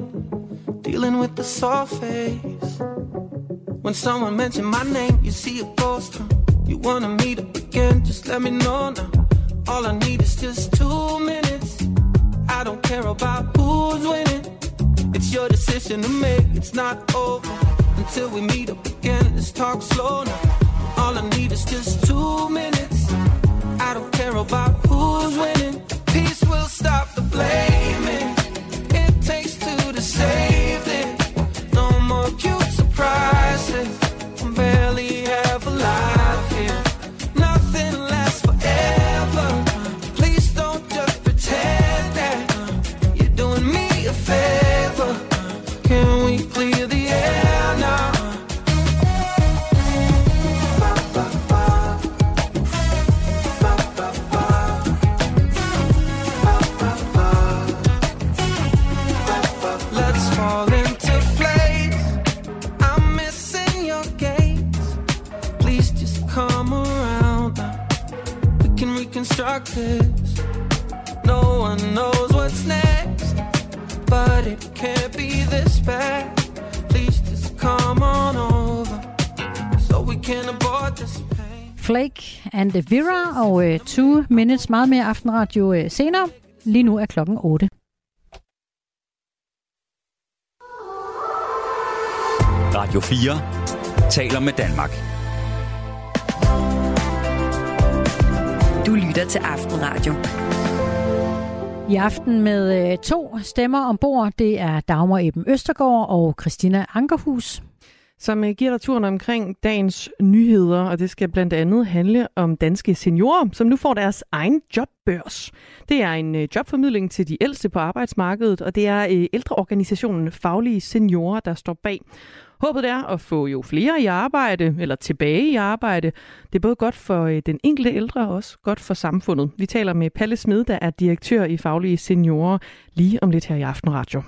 Dealing with the soft face. When someone mentioned my name, you see a ghost. You wanna meet up again? Just let me know now. All I need is just two minutes. I don't care about who's winning. It's your decision to make. It's not over until we meet up again. Let's talk slow now. All I need is just two minutes. I don't care about who's winning. Peace will stop the blaming. Knows what's next, but it can't be this bad. Please just come on over so we can abort this. Flake and Vera og uh, Two Minutes. Meget mere aftenradio uh, senere. Lige nu er klokken 8. Radio 4 taler med Danmark. Du lytter til Aftenradio. I aften med øh, to stemmer ombord. Det er Dagmar Eben Østergaard og Christina Ankerhus. som øh, giver dig turen omkring dagens nyheder, og det skal blandt andet handle om danske seniorer, som nu får deres egen jobbørs. Det er en øh, jobformidling til de ældste på arbejdsmarkedet, og det er ældreorganisationen Faglige Seniorer, der står bag. Håbet er at få jo flere i arbejde, eller tilbage i arbejde. Det er både godt for øh, den enkelte ældre og også godt for samfundet. Vi taler med Palle Smed, der er direktør i Faglige Seniorer, lige om lidt her i Aftenradio.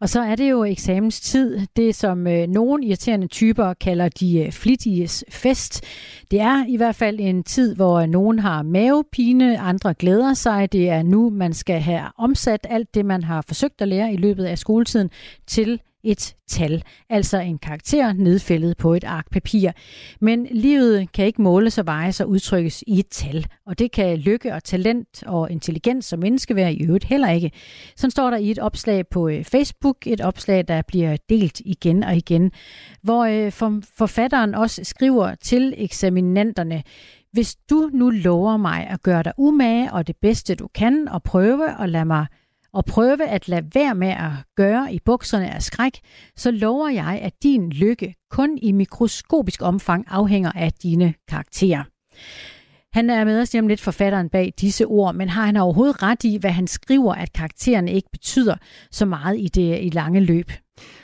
Og så er det jo eksamenstid, det som øh, nogle irriterende typer kalder de øh, flittiges fest. Det er i hvert fald en tid, hvor øh, nogen har mavepine, andre glæder sig. Det er nu, man skal have omsat alt det, man har forsøgt at lære i løbet af skoletiden til et tal, altså en karakter nedfældet på et ark papir. Men livet kan ikke måles og vejes og udtrykkes i et tal, og det kan lykke og talent og intelligens og menneskeværd i øvrigt heller ikke. Sådan står der i et opslag på øh, Facebook, et opslag, der bliver delt igen og igen, hvor øh, forfatteren også skriver til eksaminanterne, hvis du nu lover mig at gøre dig umage og det bedste du kan, og prøve at lade mig og prøve at lade være med at gøre i bukserne af skræk, så lover jeg, at din lykke kun i mikroskopisk omfang afhænger af dine karakterer. Han er med os lige om lidt forfatteren bag disse ord, men har han overhovedet ret i, hvad han skriver, at karaktererne ikke betyder så meget i det i lange løb?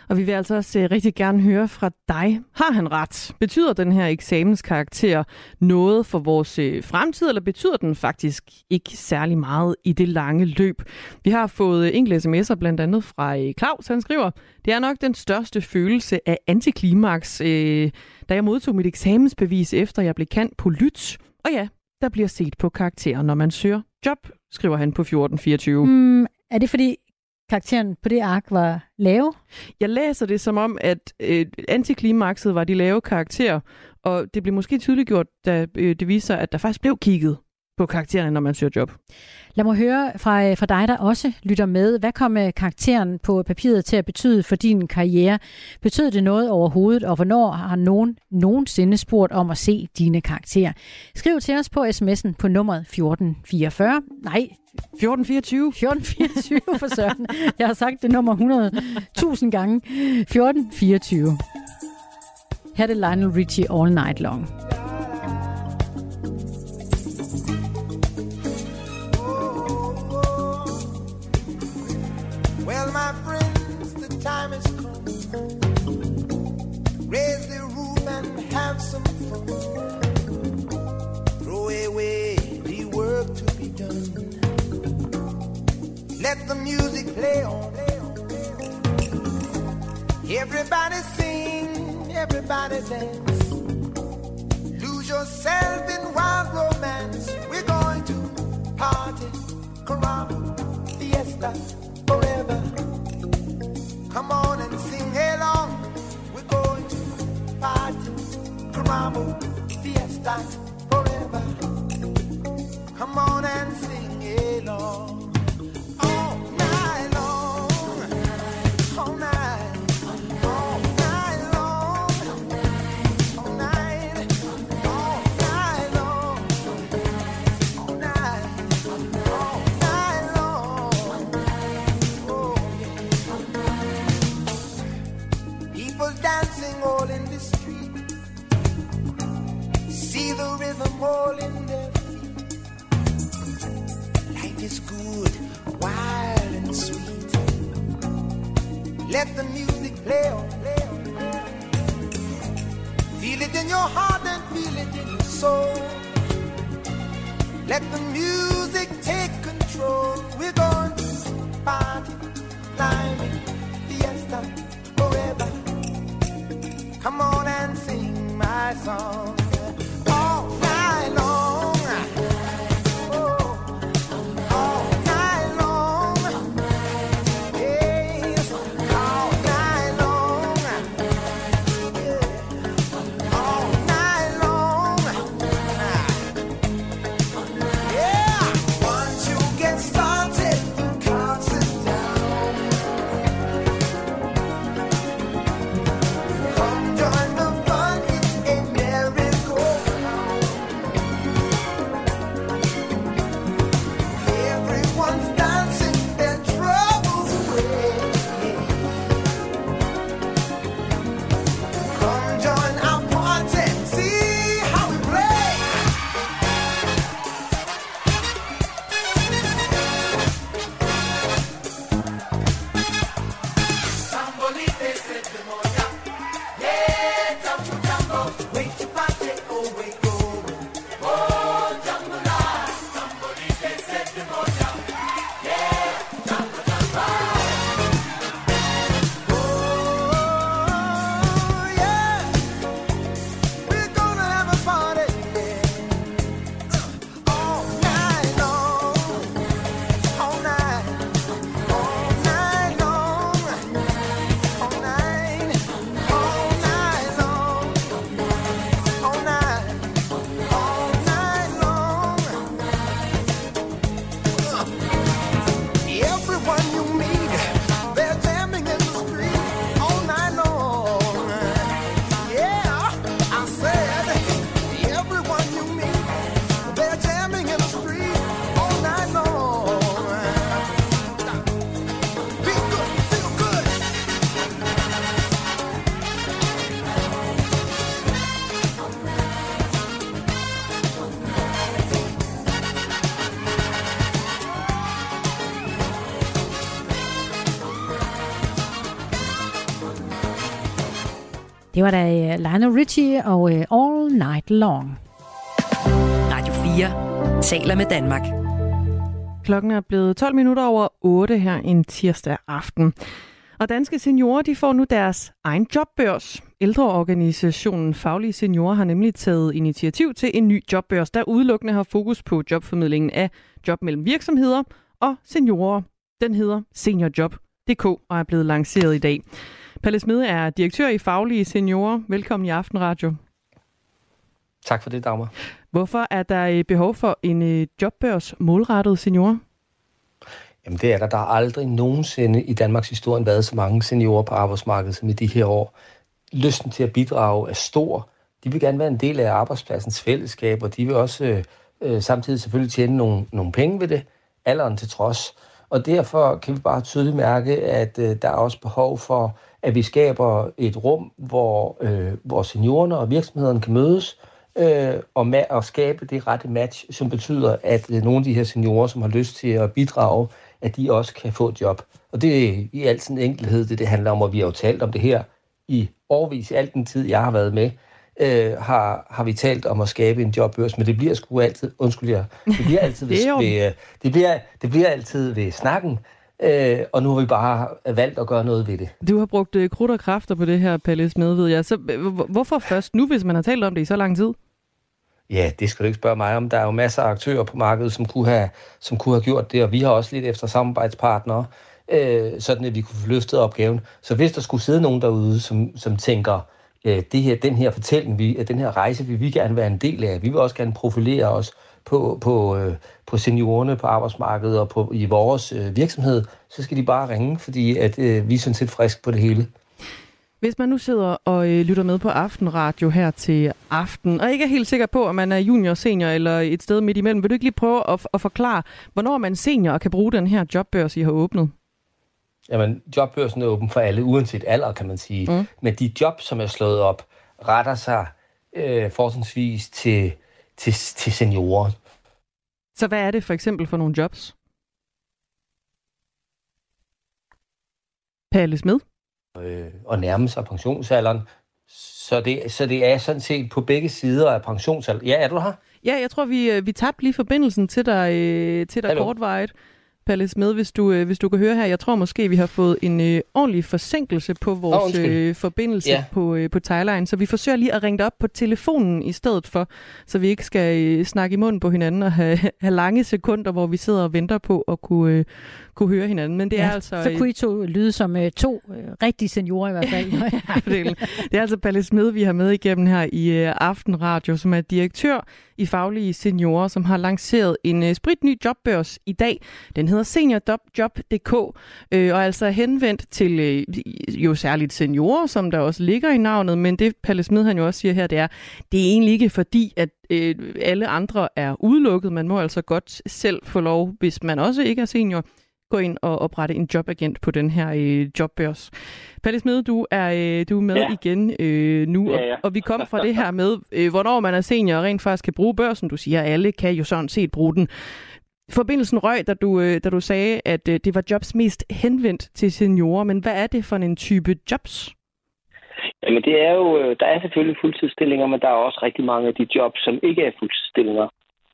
Og vi vil altså også øh, rigtig gerne høre fra dig. Har han ret? Betyder den her eksamenskarakter noget for vores øh, fremtid, eller betyder den faktisk ikke særlig meget i det lange løb? Vi har fået øh, enkelte sms'er, blandt andet fra Claus. Han skriver, det er nok den største følelse af antiklimaks, øh, da jeg modtog mit eksamensbevis, efter jeg blev kant på lyt. Og ja, der bliver set på karakterer, når man søger job, skriver han på 1424. Mm, er det fordi karakteren på det ark var lave? Jeg læser det som om, at øh, antiklimakset var de lave karakterer, og det blev måske tydeliggjort, da øh, det viser, at der faktisk blev kigget på karaktererne, når man søger job. Lad mig høre fra, øh, fra dig, der også lytter med. Hvad kom øh, karakteren på papiret til at betyde for din karriere? Betød det noget overhovedet, og hvornår har nogen nogensinde spurgt om at se dine karakterer? Skriv til os på sms'en på nummeret 1444. Nej, 1424. 1424 for søren. Jeg har sagt det nummer 100.000 gange. 1424. Her er det Lionel Richie All Night Long. Well, my friends, the time has come. Raise the roof and have some fun. Throw away the work to be done. Let the music play on. Everybody sing, everybody dance. Lose yourself in wild romance. We're going to party, caramba, fiesta, fiesta. Det var da øh, Lionel Richie og øh, All Night Long. Radio 4 taler med Danmark. Klokken er blevet 12 minutter over 8 her en tirsdag aften. Og danske seniorer de får nu deres egen jobbørs. Ældreorganisationen Faglige Seniorer har nemlig taget initiativ til en ny jobbørs, der udelukkende har fokus på jobformidlingen af job mellem virksomheder og seniorer. Den hedder seniorjob.dk og er blevet lanceret i dag. Palle Smede er direktør i Faglige Seniorer. Velkommen i Aftenradio. Tak for det, Dagmar. Hvorfor er der behov for en øh, jobbørs målrettet seniorer? Jamen det er der. Der har aldrig nogensinde i Danmarks historie været så mange seniorer på arbejdsmarkedet som i de her år. Lysten til at bidrage er stor. De vil gerne være en del af arbejdspladsens fællesskab, og de vil også øh, øh, samtidig selvfølgelig tjene nogle, nogle penge ved det, alderen til trods. Og derfor kan vi bare tydeligt mærke, at øh, der er også behov for, at vi skaber et rum, hvor, øh, hvor seniorerne og virksomhederne kan mødes, øh, og, ma- og skabe det rette match, som betyder, at øh, nogle af de her seniorer, som har lyst til at bidrage, at de også kan få et job. Og det er i al sin enkelhed, det det handler om, og vi har jo talt om det her i årvis, i al den tid, jeg har været med, øh, har, har vi talt om at skabe en jobbørs, men det bliver sgu altid, undskyld jeg, det bliver altid [laughs] ved, øh, det bliver, det bliver altid ved snakken, øh, og nu har vi bare valgt at gøre noget ved det. Du har brugt øh, krudt og kræfter på det her, Palle Smed, ved jeg. Så øh, hvor- hvorfor først nu, hvis man har talt om det i så lang tid? Ja, det skal du ikke spørge mig om. Der er jo masser af aktører på markedet, som kunne have, som kunne have gjort det, og vi har også lidt efter samarbejdspartnere, øh, sådan at vi kunne få løftet opgaven. Så hvis der skulle sidde nogen derude, som, som tænker, øh, det her, den her fortælling, vi, den her rejse vil vi gerne være en del af. Vi vil også gerne profilere os på, på, øh, på seniorerne på arbejdsmarkedet og på, i vores øh, virksomhed, så skal de bare ringe, fordi at, øh, vi er sådan set friske på det hele. Hvis man nu sidder og øh, lytter med på Aftenradio her til aften, og ikke er helt sikker på, om man er junior, senior eller et sted midt imellem, vil du ikke lige prøve at, at forklare, hvornår er man senior og kan bruge den her jobbørs, I har åbnet? Jamen, jobbørsen er åben for alle, uanset alder, kan man sige. Mm. Men de job, som er slået op, retter sig øh, fortrinsvis til, til, til seniorer. Så hvad er det for eksempel for nogle jobs? Palle Smed? øh, at nærme sig pensionsalderen. Så det, så det er sådan set på begge sider af pensionsalderen. Ja, er du her? Ja, jeg tror, vi, øh, vi tabte lige forbindelsen til dig, øh, til dig Hallo? kortvarigt. Palle Smed, hvis du, øh, hvis du kan høre her. Jeg tror måske, vi har fået en øh, ordentlig forsinkelse på vores undskyld. øh, forbindelse Ja. på, øh, på Thailand, så vi forsøger lige at ringe dig op på telefonen i stedet for, så vi ikke skal øh, snakke i munden på hinanden og have, [laughs] have lange sekunder, hvor vi sidder og venter på at kunne, øh, kunne høre hinanden. Men det er ja, altså... så kunne I to lyde som øh, to øh, rigtige seniorer i hvert fald. [laughs] Det er altså Palle Smed, vi har med igennem her i øh, Aftenradio, som er direktør i Faglige Seniorer, som har lanceret en øh, spritny jobbørs i dag. Den hedder seniorjob.dk øh, og er altså henvendt til øh, jo særligt seniorer, som der også ligger i navnet, men det Palle Smed han jo også siger her, det er, det er egentlig ikke fordi, at øh, alle andre er udelukket. Man må altså godt selv få lov, hvis man også ikke er senior, gå ind og oprette en jobagent på den her øh, jobbørs. Palle Smed, du er, øh, du er med Ja. igen øh, nu, Ja, ja. Og, og vi kom fra det her [laughs] med, øh, hvornår man er senior og rent faktisk kan bruge børsen. Du siger, at alle kan jo sådan set bruge den. Forbindelsen røg, da du, øh, da du sagde, at øh, det var jobs mest henvendt til seniorer, men hvad er det for en type jobs? Jamen det er jo, øh, der er selvfølgelig fuldtidsstillinger, men der er også rigtig mange af de jobs, som ikke er fuldtidsstillinger.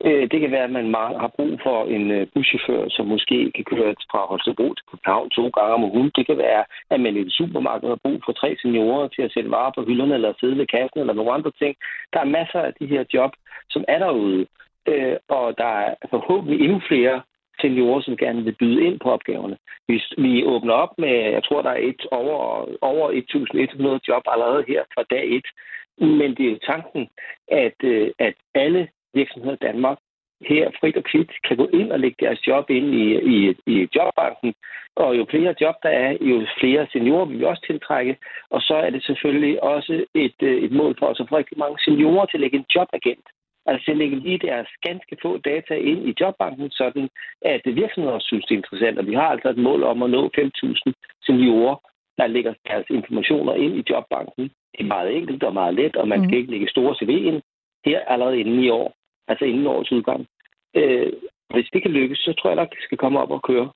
Øh, Det kan være, at man har brug for en øh, buschauffør, som måske kan køre fra Holstebro til København to gange om ugen. Det kan være, at man i et supermarked har brug for tre seniorer til at sætte varer på hylderne eller sidde ved kassen eller nogle andre ting. Der er masser af de her job, som er derude. Øh, og der er forhåbentlig endnu flere seniorer, som gerne vil byde ind på opgaverne. Vi, vi åbner op med, jeg tror, der er et over, over 1.100 job allerede her fra dag 1. Men det er jo tanken, at, øh, at alle virksomheder i Danmark her frit og kvit kan gå ind og lægge deres job ind i, i, i jobbanken. Og jo flere job der er, jo flere seniorer vil vi også tiltrække. Og så er det selvfølgelig også et, øh, et mål for os at få rigtig mange seniorer til at lægge en jobagent. Altså at lægge lige deres ganske få data ind i jobbanken, sådan at virksomheder også synes, det er interessant. Og vi har altså et mål om at nå 5.000 seniorer, der lægger deres informationer ind i jobbanken. Det er meget enkelt og meget let, og man skal ikke lægge store CV ind her allerede inden i år, altså inden årets udgang. Øh, hvis det kan lykkes, så tror jeg nok, det skal komme op og køre.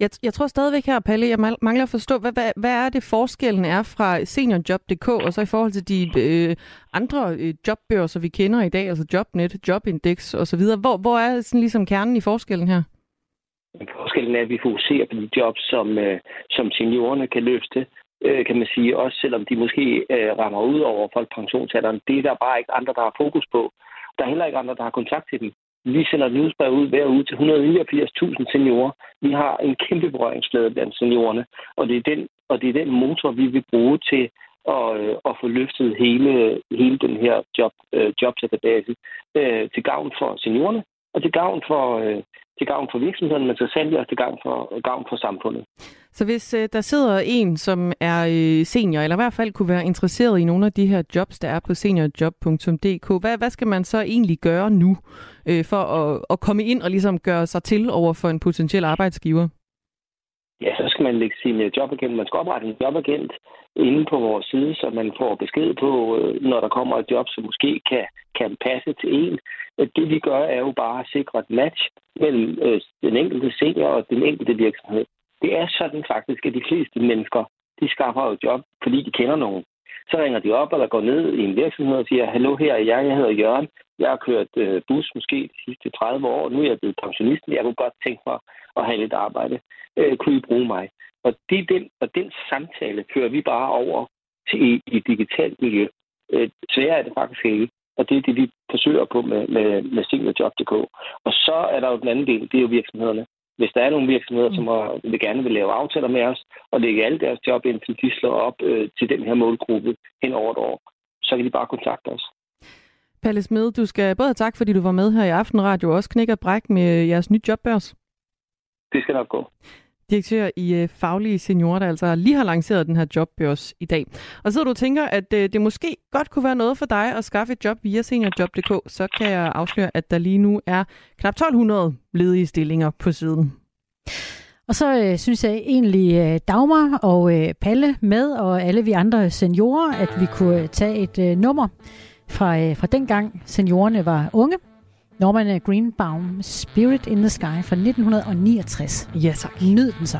Jeg, jeg tror stadigvæk her, Palle, jeg mangler at forstå, hvad, hvad, hvad er det forskellen er fra seniorjob.dk og så i forhold til de øh, andre øh, jobbørser, vi kender i dag, altså Jobnet, Jobindex osv. Hvor, hvor er sådan ligesom kernen i forskellen her? Forskellen er, at vi fokuserer på de jobs, som, øh, som seniorerne kan løfte, øh, kan man sige, også selvom de måske øh, rammer ud over folkepensionsalderen. Det er der bare ikke andre, der har fokus på. Der er heller ikke andre, der har kontakt til dem. Vi sender et nyhedsbrev ud hver uge til 189.000 seniorer. Vi har en kæmpe berøringsflade blandt seniorerne, og det er den, og det er den motor, vi vil bruge til at, øh, at få løftet hele, hele den her job, øh, jobdatabase øh, til gavn for seniorerne og til gavn for, øh, til gavn for virksomhederne, men så sandelig også til gavn for, gavn for samfundet. Så hvis øh, der sidder en, som er øh, senior, eller i hvert fald kunne være interesseret i nogle af de her jobs, der er på seniorjob.dk, hvad, hvad skal man så egentlig gøre nu øh, for at, at komme ind og ligesom gøre sig til over for en potentiel arbejdsgiver? Ja, så skal man lægge sin øh, jobagent. Man skal oprette en jobagent inde på vores side, så man får besked på, øh, når der kommer et job, som måske kan, kan passe til en. Øh, det vi gør, er jo bare at sikre et match mellem øh, den enkelte senior og den enkelte virksomhed. Det er sådan faktisk, at de fleste mennesker, de skaffer jo job, fordi de kender nogen. Så ringer de op eller går ned i en virksomhed og siger, hallo her er jeg, jeg hedder Jørgen. Jeg har kørt øh, bus måske de sidste 30 år, nu er jeg blevet pensionist, jeg kunne godt tænke mig at have lidt arbejde. Øh, kunne I bruge mig? Og, det er den, og den samtale fører vi bare over til i, i et digitalt miljø. Øh, sværere er det faktisk ikke. Og det er det, vi forsøger på med, med, med seniorjob.dk. Og så er der jo den anden del, det er jo virksomhederne. Hvis der er nogle virksomheder, som har, vil gerne vil lave aftaler med os, og lægge alle deres job ind, som de slår op øh, til den her målgruppe hen over et år, så kan de bare kontakte os. Palle Smed, du skal både have tak, fordi du var med her i Aftenradio, og også knække og bræk med jeres nye jobbørs. Det skal nok gå. Direktør i øh, Faglige Seniorer, der altså lige har lanceret den her jobbørs i dag. Og så du og tænker, at øh, det måske godt kunne være noget for dig at skaffe et job via seniorjob.dk, så kan jeg afsløre, at der lige nu er knap 1200 ledige stillinger på siden. Og så øh, synes jeg egentlig øh, Dagmar og øh, Palle med, og alle vi andre seniorer, at vi kunne øh, tage et øh, nummer fra, øh, fra dengang seniorerne var unge. Norman Greenbaum, Spirit in the Sky fra 1969. Ja, tak. Nyd den så.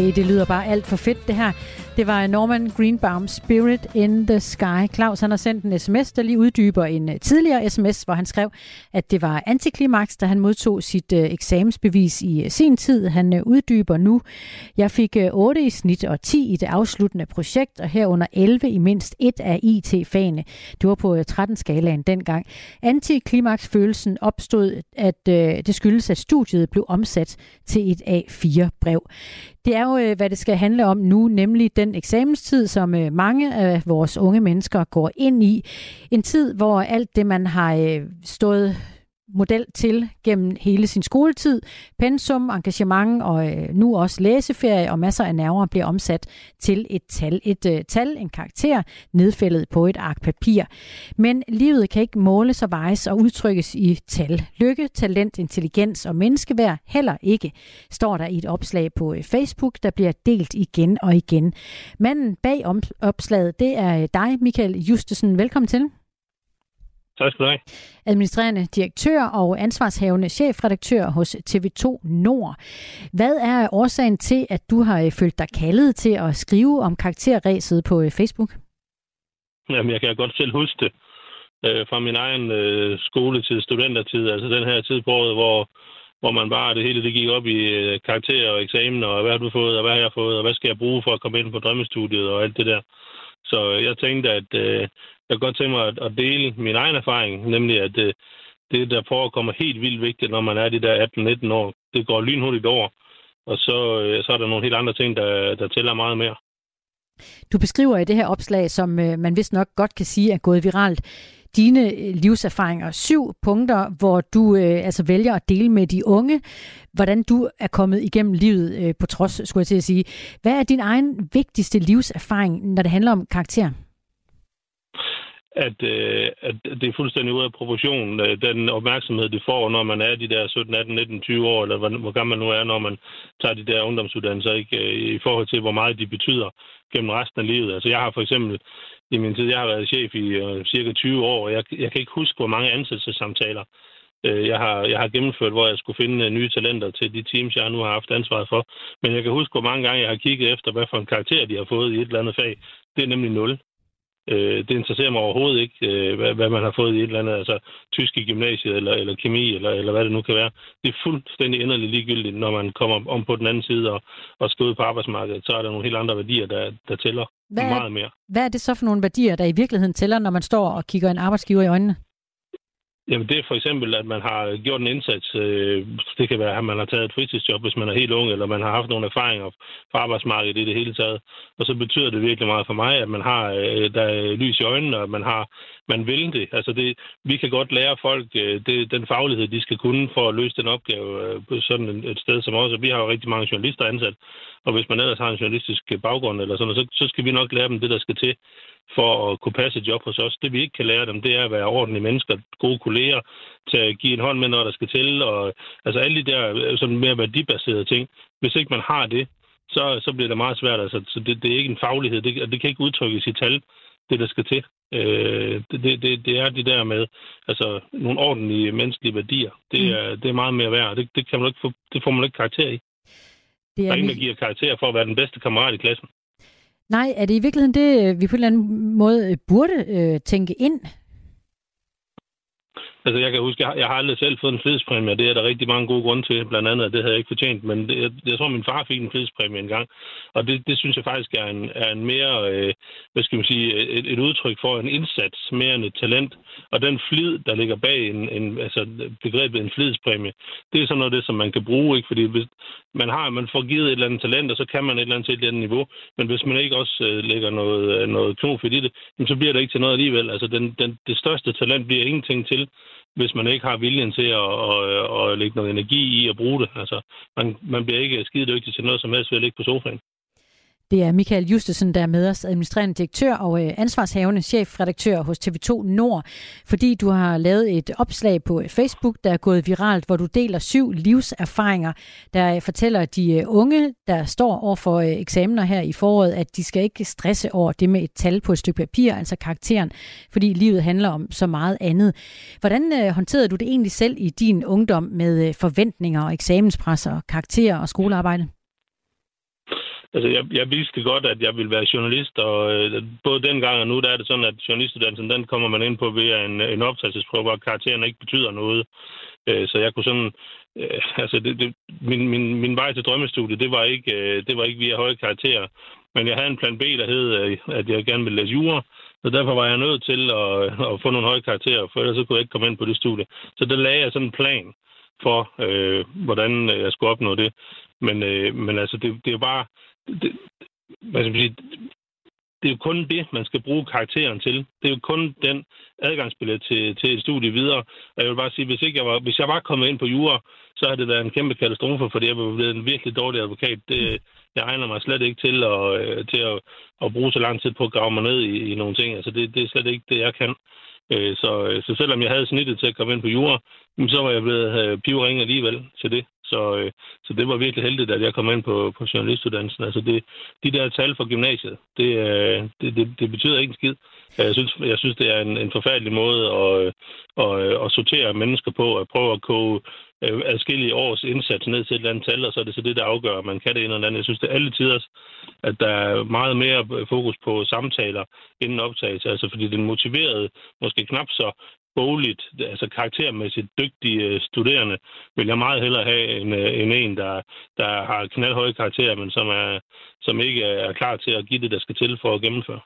Okay, det lyder bare alt for fedt det her. Det var Norman Greenbaum Spirit in the Sky. Claus han har sendt en sms, der lige uddyber en øh, tidligere sms, hvor han skrev, at det var antiklimaks, da han modtog sit øh, eksamensbevis i øh, sin tid. Han øh, uddyber nu, jeg fik øh, 8 i snit og 10 i det afsluttende projekt, og herunder 11 i mindst et af IT-fagene. Det var på øh, 13-skalaen dengang. Antiklimaks-følelsen opstod, at det skyldes, at studiet blev omsat til et A4-brev. Det er jo, øh, hvad det skal handle om nu, nemlig den eksamenstid, som øh, mange af vores unge mennesker går ind i. En tid, hvor alt det, man har øh, stået model til gennem hele sin skoletid, pensum, engagement og øh, nu også læseferie og masser af nerver bliver omsat til et tal, et øh, tal, en karakter, nedfældet på et ark papir. Men livet kan ikke måles og vejes og udtrykkes i tal. Lykke, talent, intelligens og menneskeværd heller ikke, står der i et opslag på øh, Facebook, der bliver delt igen og igen. Manden bag om, opslaget, det er øh, dig, Michael Justesen. Velkommen til. Tak skal du have. Administrerende direktør og ansvarshavende chefredaktør hos TV2 Nord. Hvad er årsagen til, at du har øh, følt dig kaldet til at skrive om karakterræset på øh, Facebook? Jamen, jeg kan godt selv huske det øh, fra min egen øh, skoletid, studentertid, altså den her tid på året, hvor, hvor man bare, det hele det gik op i øh, karakterer og eksamen, og hvad har du fået, og hvad har jeg fået, og hvad skal jeg bruge for at komme ind på drømmestudiet, og alt det der. Så jeg tænkte, at øh, jeg kan godt tænke mig at, at dele min egen erfaring, nemlig at øh, det, der forekommer helt vildt vigtigt, når man er de der 18-19 år, det går lynhurtigt over, og så, øh, så er der nogle helt andre ting, der, der tæller meget mere. Du beskriver i det her opslag, som øh, man vist nok godt kan sige er gået viralt, dine øh, livserfaringer. Syv punkter, hvor du øh, altså vælger at dele med de unge, hvordan du er kommet igennem livet øh, på trods, skulle jeg til at sige. Hvad er din egen vigtigste livserfaring, når det handler om karakter? At, øh, at det er fuldstændig ude af proportion, øh, den opmærksomhed, det får, når man er de der 17, 18, 19, 20 år, eller hvor, hvor gammel man nu er, når man tager de der ungdomsuddannelser, ikke? Øh, I forhold til, hvor meget de betyder gennem resten af livet. Altså jeg har for eksempel i min tid, jeg har været chef i øh, cirka 20 år, og jeg, jeg kan ikke huske, hvor mange ansættelsessamtaler øh, jeg, har, jeg har gennemført, hvor jeg skulle finde øh, nye talenter til de teams, jeg nu har haft ansvaret for. Men jeg kan huske, hvor mange gange jeg har kigget efter, hvad for en karakter de har fået i et eller andet fag. Det er nemlig nul. Øh, det interesserer mig overhovedet ikke, øh, hvad, hvad man har fået i et eller andet, altså tysk i gymnasiet, eller, eller kemi, eller, eller hvad det nu kan være. Det er fuldstændig enderligt ligegyldigt, når man kommer om på den anden side og, og skal ud på arbejdsmarkedet. Så er der nogle helt andre værdier, der, der tæller Hvad er- meget mere. Hvad er det så for nogle værdier, der i virkeligheden tæller, når man står og kigger en arbejdsgiver i øjnene? Jamen det er for eksempel, at man har gjort en indsats. Øh, det kan være, at man har taget et fritidsjob, hvis man er helt ung, eller man har haft nogle erfaringer fra arbejdsmarkedet i det hele taget. Og så betyder det virkelig meget for mig, at man har øh, der er lys i øjnene, og man har man vil det. Altså det, vi kan godt lære folk øh, det, den faglighed, de skal kunne for at løse den opgave på sådan et, sted som os. Og vi har jo rigtig mange journalister ansat, og hvis man ellers har en journalistisk baggrund eller sådan så, så skal vi nok lære dem det, der skal til for at kunne passe et job hos os. Det vi ikke kan lære dem, det er at være ordentlige mennesker, gode kolleger, til at give en hånd med, når der skal til, og altså alle de der øh, sådan mere værdibaserede ting. Hvis ikke man har det, så, så bliver det meget svært. Altså, så det, det er ikke en faglighed, det, og det kan ikke udtrykkes i tal, det der skal til. Øh, det, det, det, er det der med altså, nogle ordentlige menneskelige værdier. Det er, det er meget mere værd, det, det, kan man ikke få, det får man ikke karakter i. Det Der er er ingen, der giver karakter for at være den bedste kammerat i klassen. Nej, er det i virkeligheden det, øh, vi på en eller anden måde øh, burde øh, tænke ind? Altså, jeg kan huske, jeg har, jeg har aldrig selv fået en frihedspræmie, det er der rigtig mange gode grunde til. Blandt andet, at det havde jeg ikke fortjent, men det, jeg, jeg tror, min far fik en frihedspræmie engang. Og det, det synes jeg faktisk er en, er en mere, øh, hvad skal man sige, et, et udtryk for en indsats, mere end et talent. Og den flid, der ligger bag en, en, altså begrebet en flidspræmie, det er sådan noget det, som man kan bruge, ikke? Fordi hvis man har, man får givet et eller andet talent, og så kan man et eller andet til et eller andet niveau. Men hvis man ikke også øh, lægger noget, noget knofedt i det, jamen, så bliver det ikke til noget alligevel. Altså, den, den, det største talent bliver ingenting til, hvis man ikke har viljen til at, at, at lægge noget energi i at bruge det. Altså, man, man bliver ikke skide dygtig til noget som helst ved at ligge på sofaen. Det er Michael Justesen, der er med os, administrerende direktør og øh, ansvarshavende chefredaktør hos TV2 Nord, fordi du har lavet et opslag på øh, Facebook, der er gået viralt, hvor du deler syv livserfaringer, der øh, fortæller de øh, unge, der står over for øh, eksamener her i foråret, at de skal ikke stresse over det med et tal på et stykke papir, altså karakteren, fordi livet handler om så meget andet. Hvordan øh, håndterede du det egentlig selv i din ungdom med forventninger og eksamenspres og karakterer og skolearbejde? Altså, jeg, jeg vidste godt, at jeg ville være journalist, og øh, både dengang og nu, der er det sådan, at journalistuddannelsen, den kommer man ind på via en, en optagelsesprøve, hvor karakteren ikke betyder noget. Øh, så jeg kunne sådan... Øh, altså, det, det, min, min, min vej til drømmestudiet, det var, ikke, øh, det var ikke via høje karakterer. Men jeg havde en plan B, der hed, øh, at jeg gerne ville læse jura, så derfor var jeg nødt til at, øh, at få nogle høje karakterer, for ellers så kunne jeg ikke komme ind på det studie. Så der lagde jeg sådan en plan for, øh, hvordan øh, jeg skulle opnå det. Men, øh, men altså, det, det er bare... Det, hvad skal man sige, det er jo kun det, man skal bruge karakteren til. Det er jo kun den adgangsbillet til, til et studie videre. Og jeg vil bare sige, hvis, ikke jeg var, hvis jeg var kommet ind på jura, så havde det været en kæmpe katastrofe, fordi jeg var blevet en virkelig dårlig advokat. Det, jeg egner mig slet ikke til at, øh, til at, at bruge så lang tid på at grave mig ned i, i nogle ting. Altså, det, det er slet ikke det, jeg kan. Øh, Øh, så, øh, så selvom jeg havde snittet til at komme ind på jura, så var jeg blevet pivring alligevel til det. Så, øh, så det var virkelig heldigt, at jeg kom ind på, på journalistuddannelsen. Altså det, de der tal fra gymnasiet, det, øh, det, det, det betyder ikke en skid. Jeg synes, jeg synes det er en, en forfærdelig måde at, øh, at, at sortere mennesker på, at prøve at koge øh, adskillige års indsats ned til et eller andet tal, og så er det så det, der afgør, om man kan det ene eller andet. Jeg synes, det er alle tider, at der er meget mere fokus på samtaler inden optagelse, altså fordi den motiverede, måske knap så bogligt, altså karaktermæssigt dygtige studerende, vil jeg meget hellere have end, end en, der, der har knaldhøje karakterer, men som, er, som ikke er klar til at give det, der skal til for at gennemføre.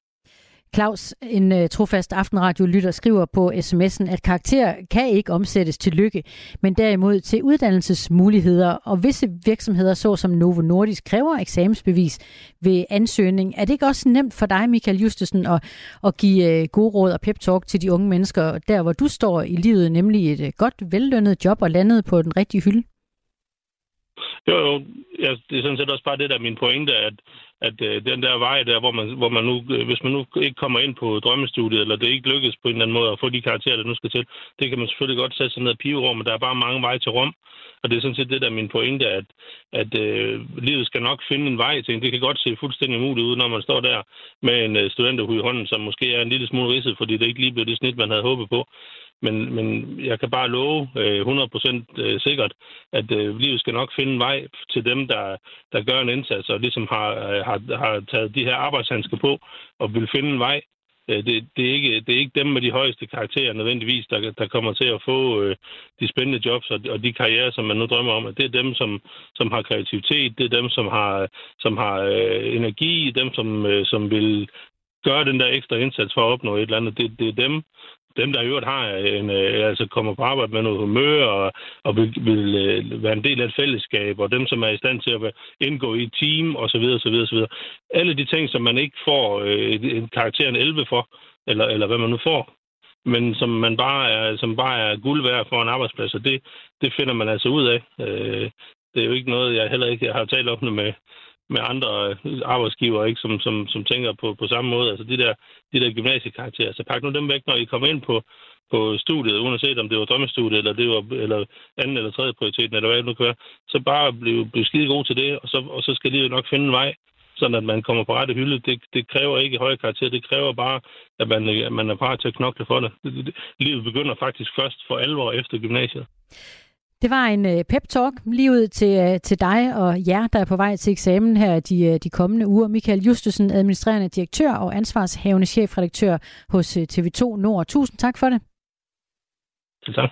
Claus, en uh, trofast aftenradio-lytter, skriver på sms'en, at karakter kan ikke omsættes til lykke, men derimod til uddannelsesmuligheder, og visse virksomheder, såsom Novo Nordisk, kræver eksamensbevis ved ansøgning. Er det ikke også nemt for dig, Michael Justesen, at, at give uh, gode råd og pep-talk til de unge mennesker, der hvor du står i livet, nemlig et uh, godt, vellønnet job og landet på den rigtige hylde? Jo, jo. Ja, det er sådan set også bare det, der er min pointe, at, at øh, den der vej der, hvor man, hvor man nu, øh, hvis man nu ikke kommer ind på drømmestudiet, eller det ikke lykkes på en eller anden måde at få de karakterer, der nu skal til, det kan man selvfølgelig godt sætte sig ned og pive over, men der er bare mange veje til Rom. Og det er sådan set det, der er min pointe, at, at øh, livet skal nok finde en vej til. Det kan godt se fuldstændig umuligt ud, når man står der med en øh, studenterhud i hånden, som måske er en lille smule ridset, fordi det ikke lige blev det snit, man havde håbet på. Men, men jeg kan bare love øh, 100% øh, sikkert, at øh, livet skal nok finde vej til dem, der, der gør en indsats, og ligesom har, øh, har, har taget de her arbejdshandsker på, og vil finde en vej. Øh, det, det, er ikke, det er ikke dem med de højeste karakterer nødvendigvis, der, der kommer til at få øh, de spændende jobs og, og de karrierer, som man nu drømmer om. Det er dem, som, som har kreativitet, det er dem, som har, som har øh, energi, dem, som, øh, som vil gøre den der ekstra indsats for at opnå et eller andet. Det, det er dem, dem, der i øvrigt har en, øh, altså kommer på arbejde med noget humør og, og vil, vil øh, være en del af et fællesskab, og dem, som er i stand til at indgå i et team osv. osv., osv. Alle de ting, som man ikke får øh, en karakter en 11 for, eller, eller hvad man nu får, men som man bare er, som bare er guld værd for en arbejdsplads, og det, det finder man altså ud af. Øh, det er jo ikke noget, jeg heller ikke har talt om det med, med andre øh, arbejdsgiver, ikke, som, som, som tænker på, på samme måde. Altså de der, de der gymnasiekarakterer. Så pak nu dem væk, når I kommer ind på, på studiet, uanset om det var drømmestudiet, eller det var eller anden eller tredje prioriteten, eller hvad det nu kan være. Så bare blive, blive skide god til det, og så, og så skal livet nok finde en vej, sådan at man kommer på rette hylde. Det, det kræver ikke høje karakter, det kræver bare, at man, at man er parat til at knokle for det livet begynder faktisk først for alvor efter gymnasiet. Det var en uh, pep-talk lige ud til, uh, til dig og jer, der er på vej til eksamen her de, uh, de kommende uger. Michael Justesen, administrerende direktør og ansvarshavende chefredaktør hos uh, TV2 Nord. Tusind tak for det. Tak.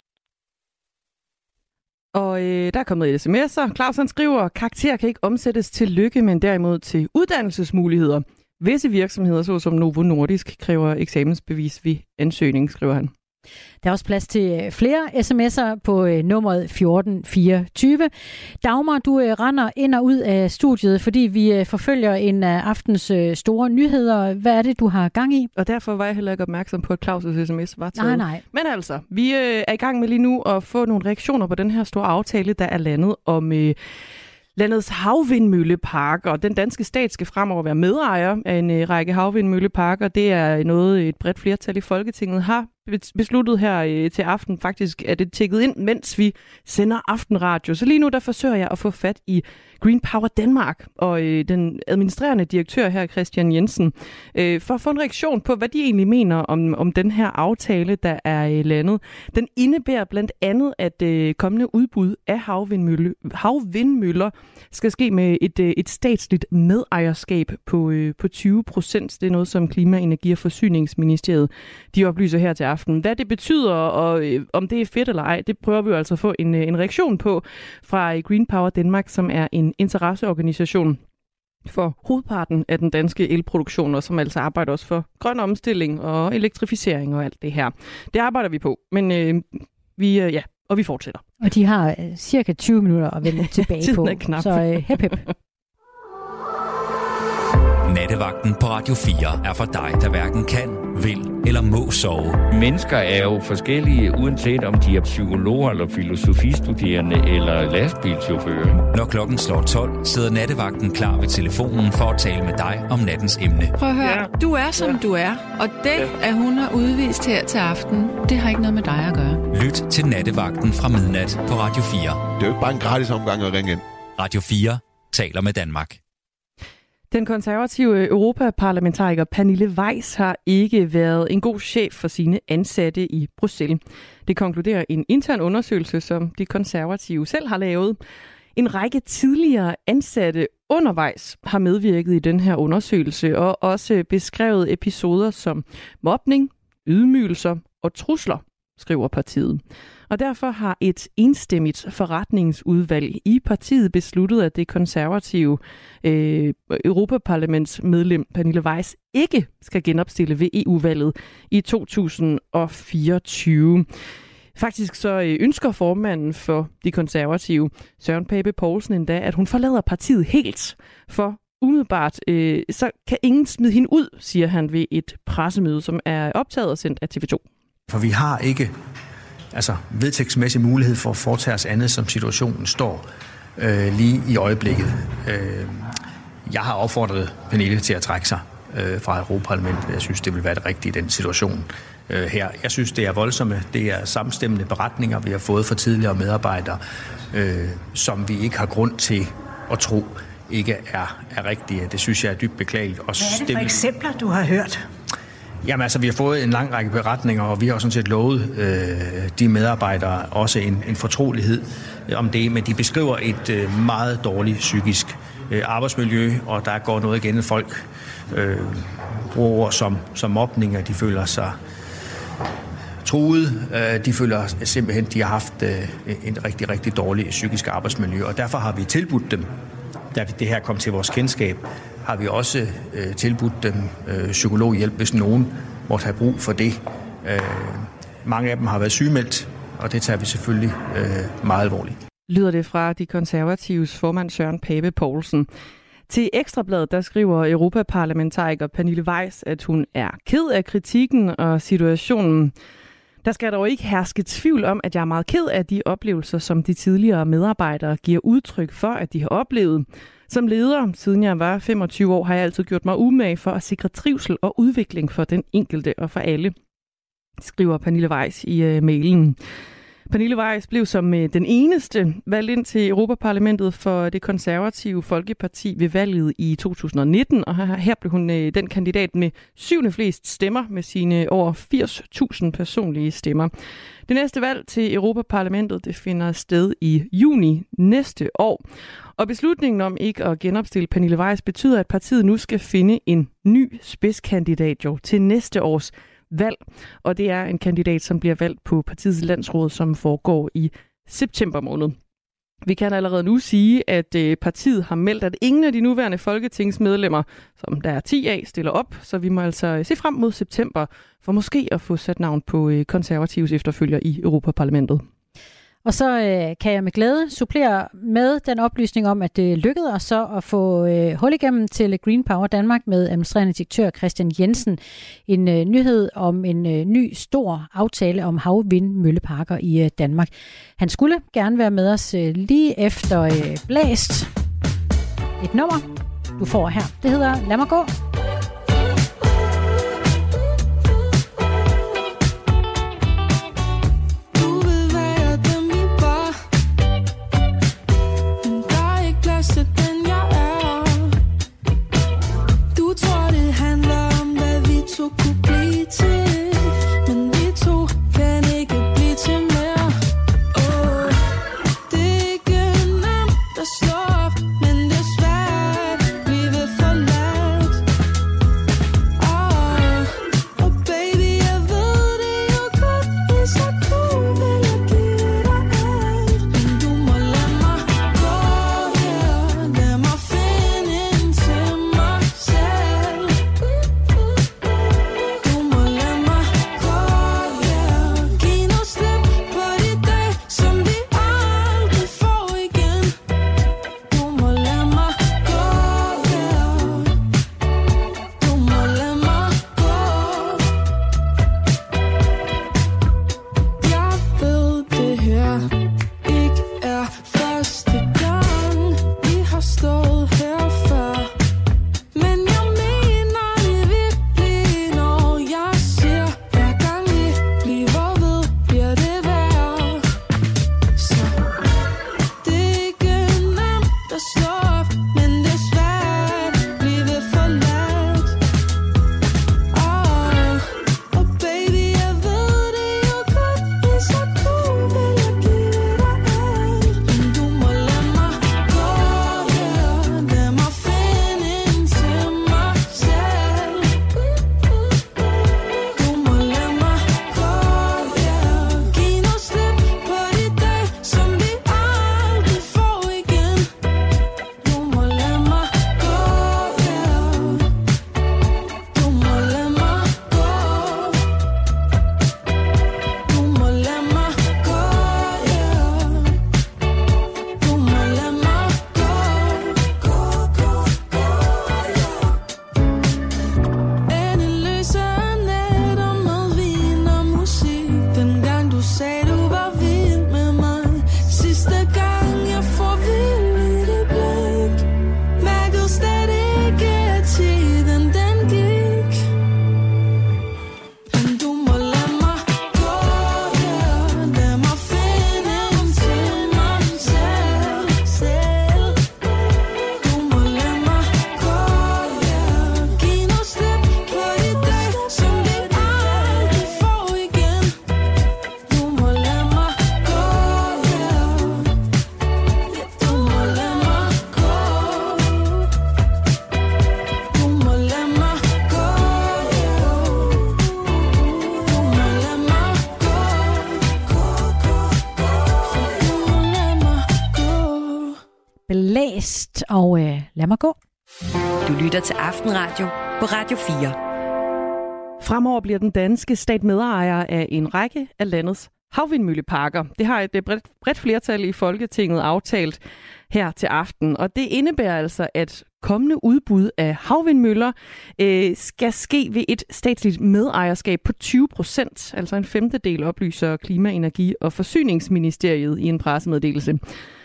Og øh, der er kommet et sms'er. Claus han skriver, karakter kan ikke omsættes til lykke, men derimod til uddannelsesmuligheder. Visse virksomheder, såsom Novo Nordisk, kræver eksamensbevis ved ansøgning, skriver han. Der er også plads til flere sms'er på øh, nummeret 1424. Dagmar, du øh, render ind og ud af studiet, fordi vi øh, forfølger en af aftens øh, store nyheder. Hvad er det, du har gang i? Og derfor var jeg heller ikke opmærksom på, at Claus' sms var taget. Nej, nej. Men altså, vi øh, er i gang med lige nu at få nogle reaktioner på den her store aftale, der er landet om... Øh, landets havvindmølleparker. Og den danske stat skal fremover være medejer af en øh, række havvindmølleparker. Det er noget, et bredt flertal i Folketinget har besluttet her øh, til aften. Faktisk er det tækket ind, mens vi sender aftenradio. Så lige nu der forsøger jeg at få fat i Green Power Danmark og øh, den administrerende direktør her, Christian Jensen, øh, for at få en reaktion på, hvad de egentlig mener om, om den her aftale, der er øh, landet. Den indebærer blandt andet, at øh, kommende udbud af havvindmølle, havvindmøller skal ske med et, øh, et statsligt medejerskab på, øh, på 20 procent. Det er noget, som Klima-, Energi- og Forsyningsministeriet de oplyser her til aften. Hvad det betyder, og øh, om det er fedt eller ej, det prøver vi jo altså at få en, øh, en reaktion på fra øh, Green Power Danmark, som er en interesseorganisation for hovedparten af den danske elproduktion, og som altså arbejder også for grøn omstilling og elektrificering og alt det her. Det arbejder vi på, men øh, vi, øh, ja, og vi fortsætter. Og de har øh, cirka 20 minutter at vende [laughs] tilbage Tiden på. er knap. Så øh, hep hep. Nattevagten på Radio 4 er for dig, der hverken kan, vil eller må sove. Mennesker er jo forskellige, uanset om de er psykologer eller filosofistuderende eller lastbilchauffører. Når klokken slår 12, sidder nattevagten klar ved telefonen for at tale med dig om nattens emne. Prøv at høre, du er som du er, og det, at hun har udvist her til aften, det har ikke noget med dig at gøre. Lyt til nattevagten fra midnat på Radio 4. Det er jo ikke bare en gratis omgang at ringe ind. Radio 4 taler med Danmark. Den konservative øh, europaparlamentariker Pernille Weiss har ikke været en god chef for sine ansatte i Bruxelles. Det konkluderer en intern undersøgelse, som de konservative selv har lavet. En række tidligere ansatte undervejs har medvirket i den her undersøgelse og også beskrevet episoder som mobning, ydmygelser og trusler, skriver partiet. Og derfor har et enstemmigt forretningsudvalg i partiet besluttet, at det konservative øh, Europaparlamentsmedlem Pernille Weiss ikke skal genopstille ved EU-valget i 2024. Faktisk så øh, ønsker formanden for de konservative, Søren Pape Poulsen, endda, at hun forlader partiet helt. For umiddelbart, øh, så kan ingen smide hende ud, siger han ved et pressemøde, som er optaget og sendt af TV2. For vi har ikke altså, vedtægtsmæssig mulighed for at foretage os andet, som situationen står øh, lige i øjeblikket. Øh, jeg har opfordret Pernille til at trække sig øh, fra Europaparlamentet. Jeg synes, det vil være det rigtige i den situation øh, her. Jeg synes, det er voldsomme. Det er samstemmende beretninger, vi har fået fra tidligere medarbejdere, øh, som vi ikke har grund til at tro ikke er, er rigtige. Det synes jeg er dybt beklageligt. Og Hvad er det for vil- eksempler, du har hørt? Jamen altså, vi har fået en lang række beretninger, og vi har sådan set lovet øh, de medarbejdere også en, en fortrolighed øh, om det, men de beskriver et øh, meget dårligt psykisk øh, arbejdsmiljø, og der går noget igen, folk øh, bruger som, som mobning, og de føler sig truet. Øh, de føler simpelthen, de har haft øh, en rigtig, rigtig dårlig psykisk arbejdsmiljø, og derfor har vi tilbudt dem, da det her kom til vores kendskab, har vi også øh, tilbudt dem øh, psykologhjælp, hvis nogen måtte have brug for det. Øh, mange af dem har været sygemeldt, og det tager vi selvfølgelig øh, meget alvorligt. lyder det fra de konservatives formand Søren Pape Poulsen. Til Ekstrabladet, der skriver Europaparlamentariker Pernille Weiss, at hun er ked af kritikken og situationen. Der skal dog ikke herske tvivl om, at jeg er meget ked af de oplevelser, som de tidligere medarbejdere giver udtryk for, at de har oplevet. Som leder, siden jeg var 25 år, har jeg altid gjort mig umage for at sikre trivsel og udvikling for den enkelte og for alle, skriver Pernille Weiss i uh, mailen. Pernille Weiss blev som øh, den eneste valgt ind til Europaparlamentet for det konservative Folkeparti ved valget i 2019, og her, her blev hun øh, den kandidat med syvende flest stemmer med sine over 80.000 personlige stemmer. Det næste valg til Europaparlamentet det finder sted i juni næste år. Og beslutningen om ikke at genopstille Pernille Weiss betyder, at partiet nu skal finde en ny spidskandidat jo til næste års valg. Og det er en kandidat, som bliver valgt på partiets landsråd, som foregår i september måned. Vi kan allerede nu sige, at øh, partiet har meldt, at ingen af de nuværende folketingsmedlemmer, som der er 10 af, stiller op. Så vi må altså øh, se frem mod september for måske at få sat navn på øh, konservatives konservativs efterfølger i Europaparlamentet. Og så øh, kan jeg med glæde supplere med den oplysning om, at det lykkedes os så at få øh, hul igennem til Green Power Danmark med administrerende direktør Christian Jensen. En øh, nyhed om en øh, ny stor aftale om havvindmølleparker i øh, Danmark. Han skulle gerne være med os øh, lige efter øh, blæst. Et nummer, du får her. Det hedder Lad mig gå. Lad mig gå. Du lytter til Aftenradio på Radio 4. Fremover bliver den danske stat medejer af en række af landets havvindmølleparker. Det har et bredt, bredt flertal i Folketinget aftalt her til aften, og det indebærer altså, at kommende udbud af havvindmøller øh, skal ske ved et statsligt medejerskab på 20 procent, altså en femtedel oplyser Klima-, Energi- og Forsyningsministeriet i en pressemeddelelse.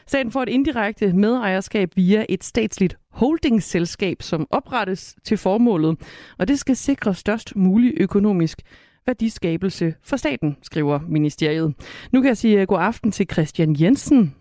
Staten får et indirekte medejerskab via et statsligt holdingsselskab, som oprettes til formålet, og det skal sikre størst mulig økonomisk værdiskabelse for staten, skriver ministeriet. Nu kan jeg sige øh, god aften til Christian Jensen.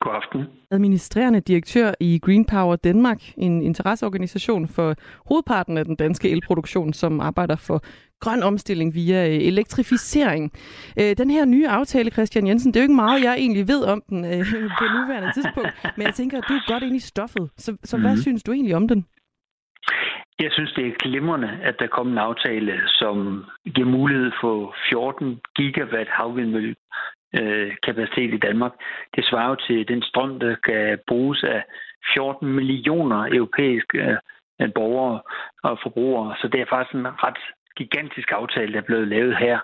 God aften. Administrerende direktør i Green Power Danmark, en interesseorganisation for hovedparten af den danske elproduktion, som arbejder for grøn omstilling via øh, elektrificering. Øh, Den her nye aftale, Christian Jensen, det er jo ikke meget, jeg egentlig ved om den øh, på nuværende tidspunkt, men jeg tænker, at du er godt ind i stoffet. Så, så hvad Mhm. synes du egentlig om den? Jeg synes, det er glimrende, at der kommer en aftale, som giver mulighed for 14 gigawatt havvindmølle øh, kapacitet i Danmark. Det svarer jo til den strøm, der kan bruges af 14 millioner europæiske øh, borgere og forbrugere. Så det er faktisk en ret gigantisk aftale, der er blevet lavet her.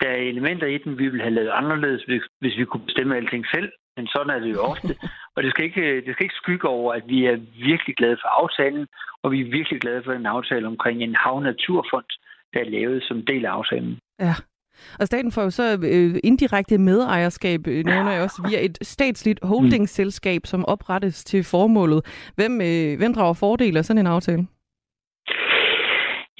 Der er elementer i den, vi ville have lavet anderledes, hvis, hvis vi kunne bestemme alting selv. Men sådan er det jo ofte. Og det skal, ikke, det skal ikke skygge over, at vi er virkelig glade for aftalen, og vi er virkelig glade for en aftale omkring en havnaturfond, der er lavet som del af aftalen. Ja. Og staten får jo så øh, indirekte medejerskab, øh, nævner jeg også, via et statsligt holdingsselskab, som oprettes til formålet. Hvem, øh, hvem drager fordel af sådan en aftale?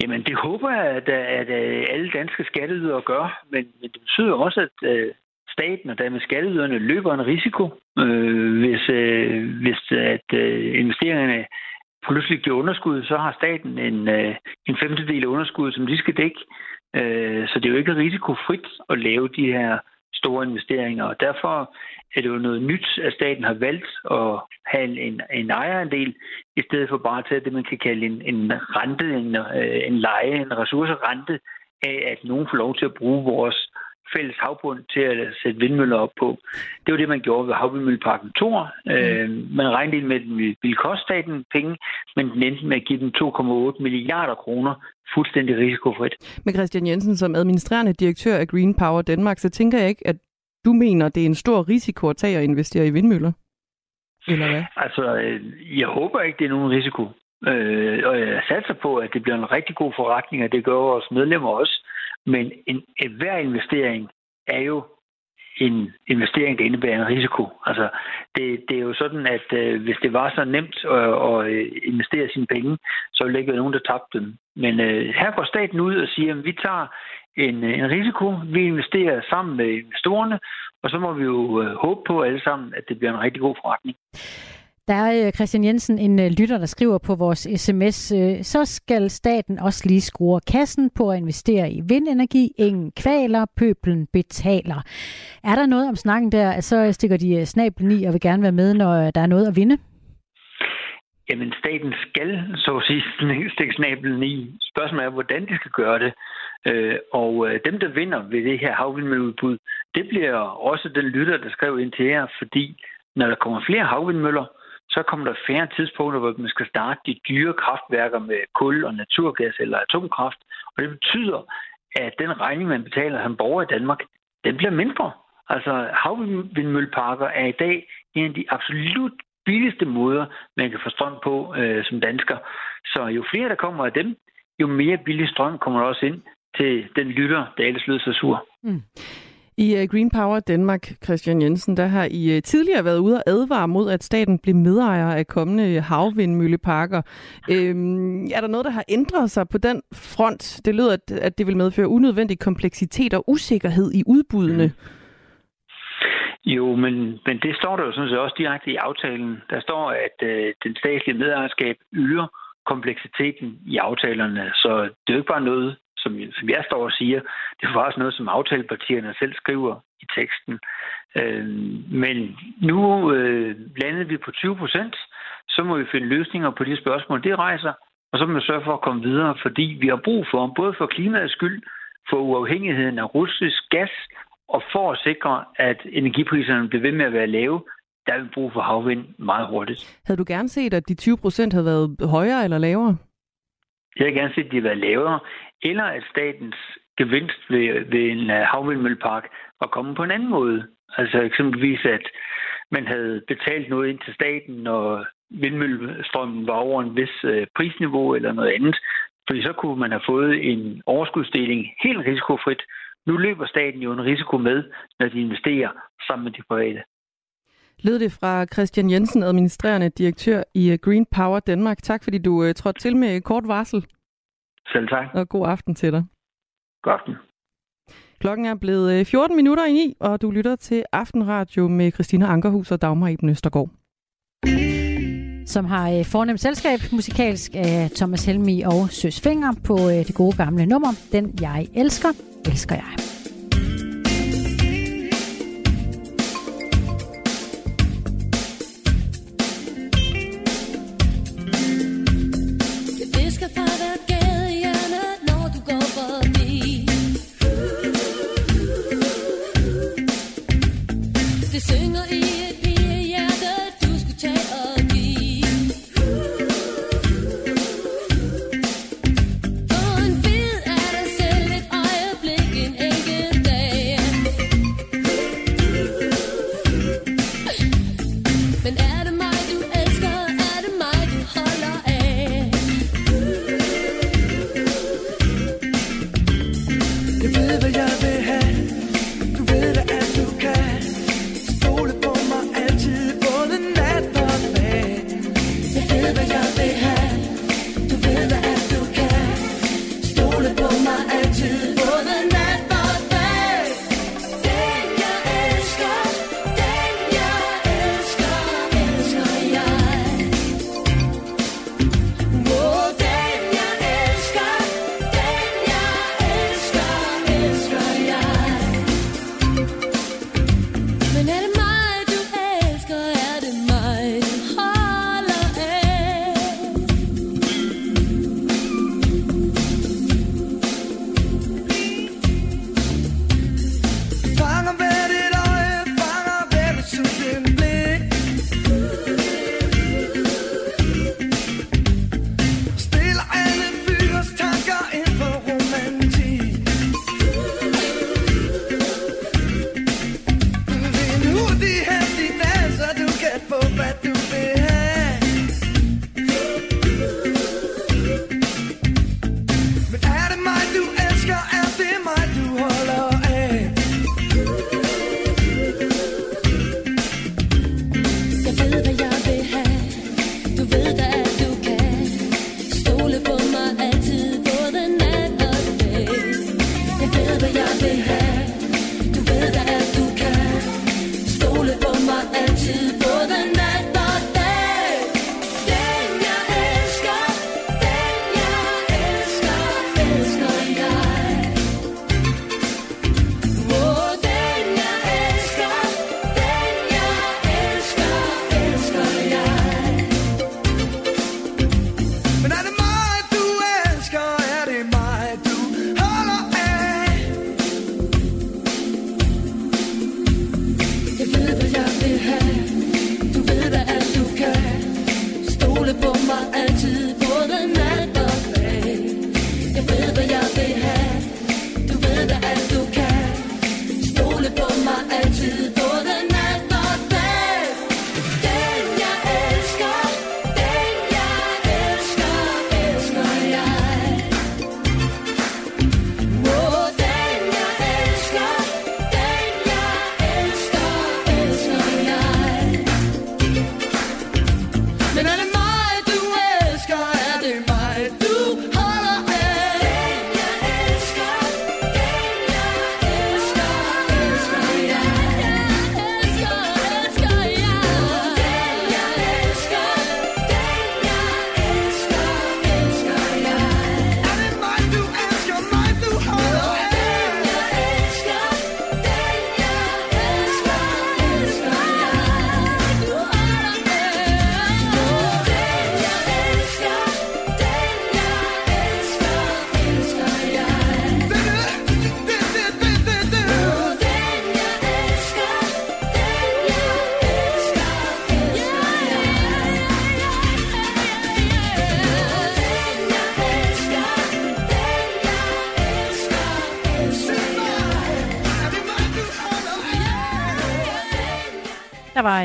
Jamen, det håber jeg, at, at, at alle danske skatteydere gør, men, men det betyder også, at øh, staten og dermed skatteyderne løber en risiko, øh, hvis, øh, hvis at øh, investeringerne pludselig giver underskud, så har staten en, øh, en femtedel af underskud, som de skal dække. Øh, så det er jo ikke risikofrit at lave de her store investeringer, og derfor er det jo noget nyt, at staten har valgt at have en, en ejerandel, i stedet for bare at tage det, man kan kalde en, en rente, en, øh, en leje, en ressourcerente af, at nogen får lov til at bruge vores fælles havbund til at sætte vindmøller op på. Det var det, man gjorde ved Havvindmølleparken 2. Mm. Øh, man regnede med, at den ville koste staten penge, men den endte med at give den 2,8 milliarder kroner fuldstændig risikofrit. Med Christian Jensen som administrerende direktør af Green Power Danmark, så tænker jeg ikke, at du mener, det er en stor risiko at tage og investere i vindmøller? Eller hvad? Altså, øh, jeg håber ikke, det er nogen risiko. Øh, og jeg satser på, at det bliver en rigtig god forretning, og det gør vores medlemmer også. Men en, en hver investering er jo en investering, der indebærer en risiko. Altså, det, det er jo sådan, at øh, hvis det var så nemt øh, at, at investere sine penge, så ville der ikke være nogen, der tabte dem. Men øh, her går staten ud og siger, at vi tager en, øh, en risiko, vi investerer sammen med investorerne, og så må vi jo øh, håbe på alle sammen, at det bliver en rigtig god forretning. Der er øh, Christian Jensen, en øh, lytter, der skriver på vores sms, øh, så skal staten også lige skrue kassen på at investere i vindenergi. Ingen kvaler, pøblen betaler. Er der noget om snakken der, så stikker de snablen i og vil gerne være med, når der er noget at vinde? Jamen, staten skal, så at sige, stikke snablen i. Spørgsmålet er, hvordan de skal gøre det. Og dem, der vinder ved det her havvindmølleudbud, det bliver også den lytter, der skrev ind til jer, fordi når der kommer flere havvindmøller, så kommer der færre tidspunkter, hvor man skal starte de dyre kraftværker med kul og naturgas eller atomkraft. Og det betyder, at den regning, man betaler som borger i Danmark, den bliver mindre. Altså havvindmølleparker er i dag en af de absolut billigste måder, man kan få strøm på øh, som dansker. Så jo flere der kommer af dem, jo mere billig strøm kommer der også ind til den lytter, der ellers lød så sur. Mm. I øh, Green Power Danmark, Christian Jensen, der har I øh, tidligere været ude og advare mod, at staten bliver medejer af kommende øh, havvindmølleparker. Øhm, er der noget, der har ændret sig på den front? Det lyder, at, at det vil medføre unødvendig kompleksitet og usikkerhed i udbuddene. Mm. Jo, men, men det står der jo sådan set også direkte i aftalen. Der står, at øh, den statslige medejerskab yder kompleksiteten i aftalerne. Så det er jo ikke bare noget, som, som jeg står og siger, det er faktisk noget, som aftalepartierne selv skriver i teksten. Øh, men nu øh, landede vi på 20 procent, så må vi finde løsninger på de spørgsmål, det rejser, og så må vi sørge for at komme videre, fordi vi har brug for, både for klimaets skyld, for uafhængigheden af russisk gas, og for at sikre, at energipriserne bliver ved med at være lave, der er vi brug for havvind meget hurtigt. Havde du gerne set, at de 20 procent havde været højere eller lavere? Jeg havde gerne set, at de havde været lavere eller at statens gevinst ved, ved en øh, havvindmøllepark var kommet på en anden måde. Altså eksempelvis, at man havde betalt noget ind til staten, når vindmøllestrømmen var over en vis øh, prisniveau eller noget andet. Fordi så kunne man have fået en overskudsdeling helt risikofrit. Nu løber staten jo en risiko med, når de investerer sammen med de private. Lød det fra Christian Jensen, administrerende direktør i øh, Green Power Danmark. Tak fordi du trådte til med kort varsel. Selv tak. Og god aften til dig. God aften. Klokken er blevet øh, 14 minutter i 9, og du lytter til Aftenradio med Christina Ankerhus og Dagmar Eben Østergaard. Som har øh, fornemt selskab musikalsk af Thomas Helmi og Søs Finger på øh, det gode gamle nummer, Den Jeg Elsker, Elsker Jeg.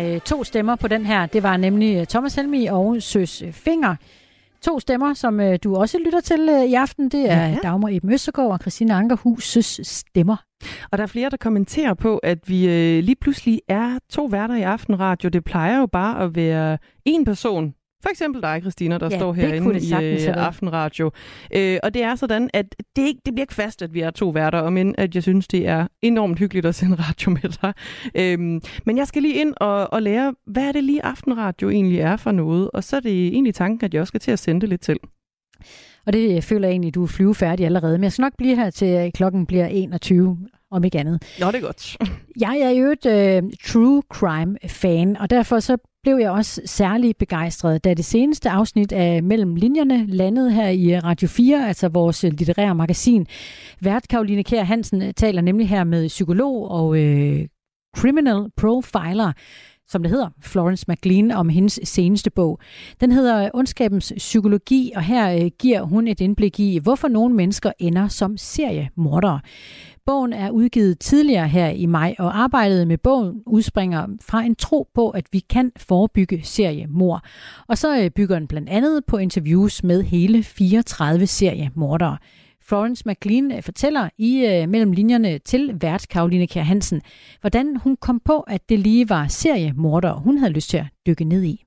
Øh, to stemmer på den her. Det var nemlig øh, Thomas Helmi og Søs Finger. To stemmer, som øh, du også lytter til øh, i aften. Det er Ja. Dagmar Eben Østergaard og Christine Ankerhus' stemmer. Og der er flere, der kommenterer på, at vi øh, lige pludselig er to værter i Aftenradio. Det plejer jo bare at være en person. For eksempel dig, Christina, der Ja, står herinde det i øh. Aftenradio. Øh, og det er sådan, at det, ikke, det bliver ikke fast, at vi er to værter, og men at jeg synes, det er enormt hyggeligt at sende radio med dig. Øhm, men jeg skal lige ind og, og lære, hvad er det lige Aftenradio egentlig er for noget? Og så er det egentlig tanken, at jeg også skal til at sende det lidt til. Og det øh, føler jeg egentlig, du er flyvefærdig allerede. Men jeg skal nok blive her til øh, klokken bliver 21, om ikke andet. Nå, det er godt. Jeg er jo et øh, true crime fan, og derfor så blev jeg også særlig begejstret, da det seneste afsnit af Mellem Linjerne landede her i øh, Radio 4, altså vores øh, litterære magasin. Vært Karoline Kær Hansen øh, taler nemlig her med psykolog og øh, criminal profiler, som det hedder, Florence McLean, om hendes seneste bog. Den hedder Ondskabens Psykologi, og her øh, giver hun et indblik i, hvorfor nogle mennesker ender som seriemordere. Bogen er udgivet tidligere her i maj, og arbejdet med bogen udspringer fra en tro på, at vi kan forebygge seriemord. Og så øh, bygger den blandt andet på interviews med hele 34 seriemordere. Florence McLean øh, fortæller i øh, mellem linjerne til vært Karoline Kjær Hansen, hvordan hun kom på, at det lige var seriemordere, hun havde lyst til at dykke ned i.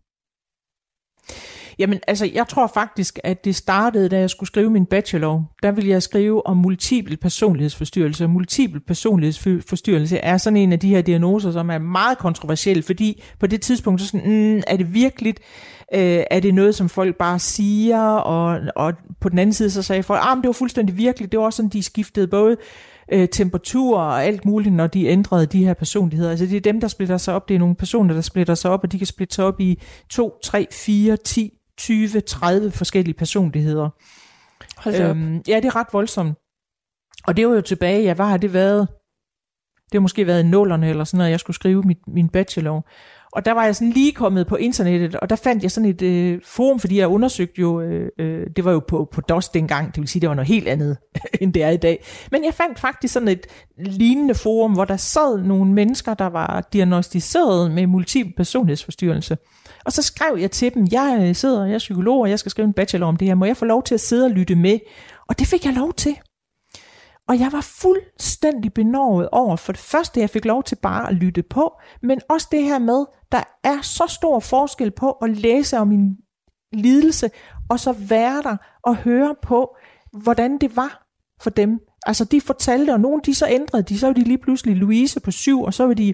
Jamen, altså, jeg tror faktisk, at det startede, da jeg skulle skrive min bachelor. Der ville jeg skrive om multiple personlighedsforstyrrelse. Multiple personlighedsforstyrrelse er sådan en af de her diagnoser, som er meget kontroversiel, fordi på det tidspunkt, så sådan, mm, er det virkelig, øh, er det noget, som folk bare siger, og, og på den anden side, så sagde folk, ah, men det var fuldstændig virkelig, Det var også sådan, de skiftede både øh, temperatur og alt muligt, når de ændrede de her personligheder. Altså det er dem, der splitter sig op. Det er nogle personer, der splitter sig op, og de kan splitte sig op i 2, 3, 4, 10, 20, 30 forskellige personligheder. Hold op. ja, det er ret voldsomt. Og det var jo tilbage, ja, hvad har det været? Det har måske været i nullerne eller sådan noget, jeg skulle skrive mit, min bachelor. Og der var jeg sådan lige kommet på internettet, og der fandt jeg sådan et øh, forum, fordi jeg undersøgte jo, øh, øh, det var jo på, på DOS dengang, det vil sige, det var noget helt andet, [laughs] end det er i dag. Men jeg fandt faktisk sådan et lignende forum, hvor der sad nogle mennesker, der var diagnostiseret med multiple personlighedsforstyrrelse. Og så skrev jeg til dem, jeg øh, sidder, jeg er psykolog, og jeg skal skrive en bachelor om det her, må jeg få lov til at sidde og lytte med? Og det fik jeg lov til. Og jeg var fuldstændig benovet over, for det første, jeg fik lov til bare at lytte på, men også det her med, der er så stor forskel på at læse om min lidelse, og så være der og høre på, hvordan det var for dem. Altså de fortalte, og nogle de så ændrede de, så var de lige pludselig Louise på syv, og så var de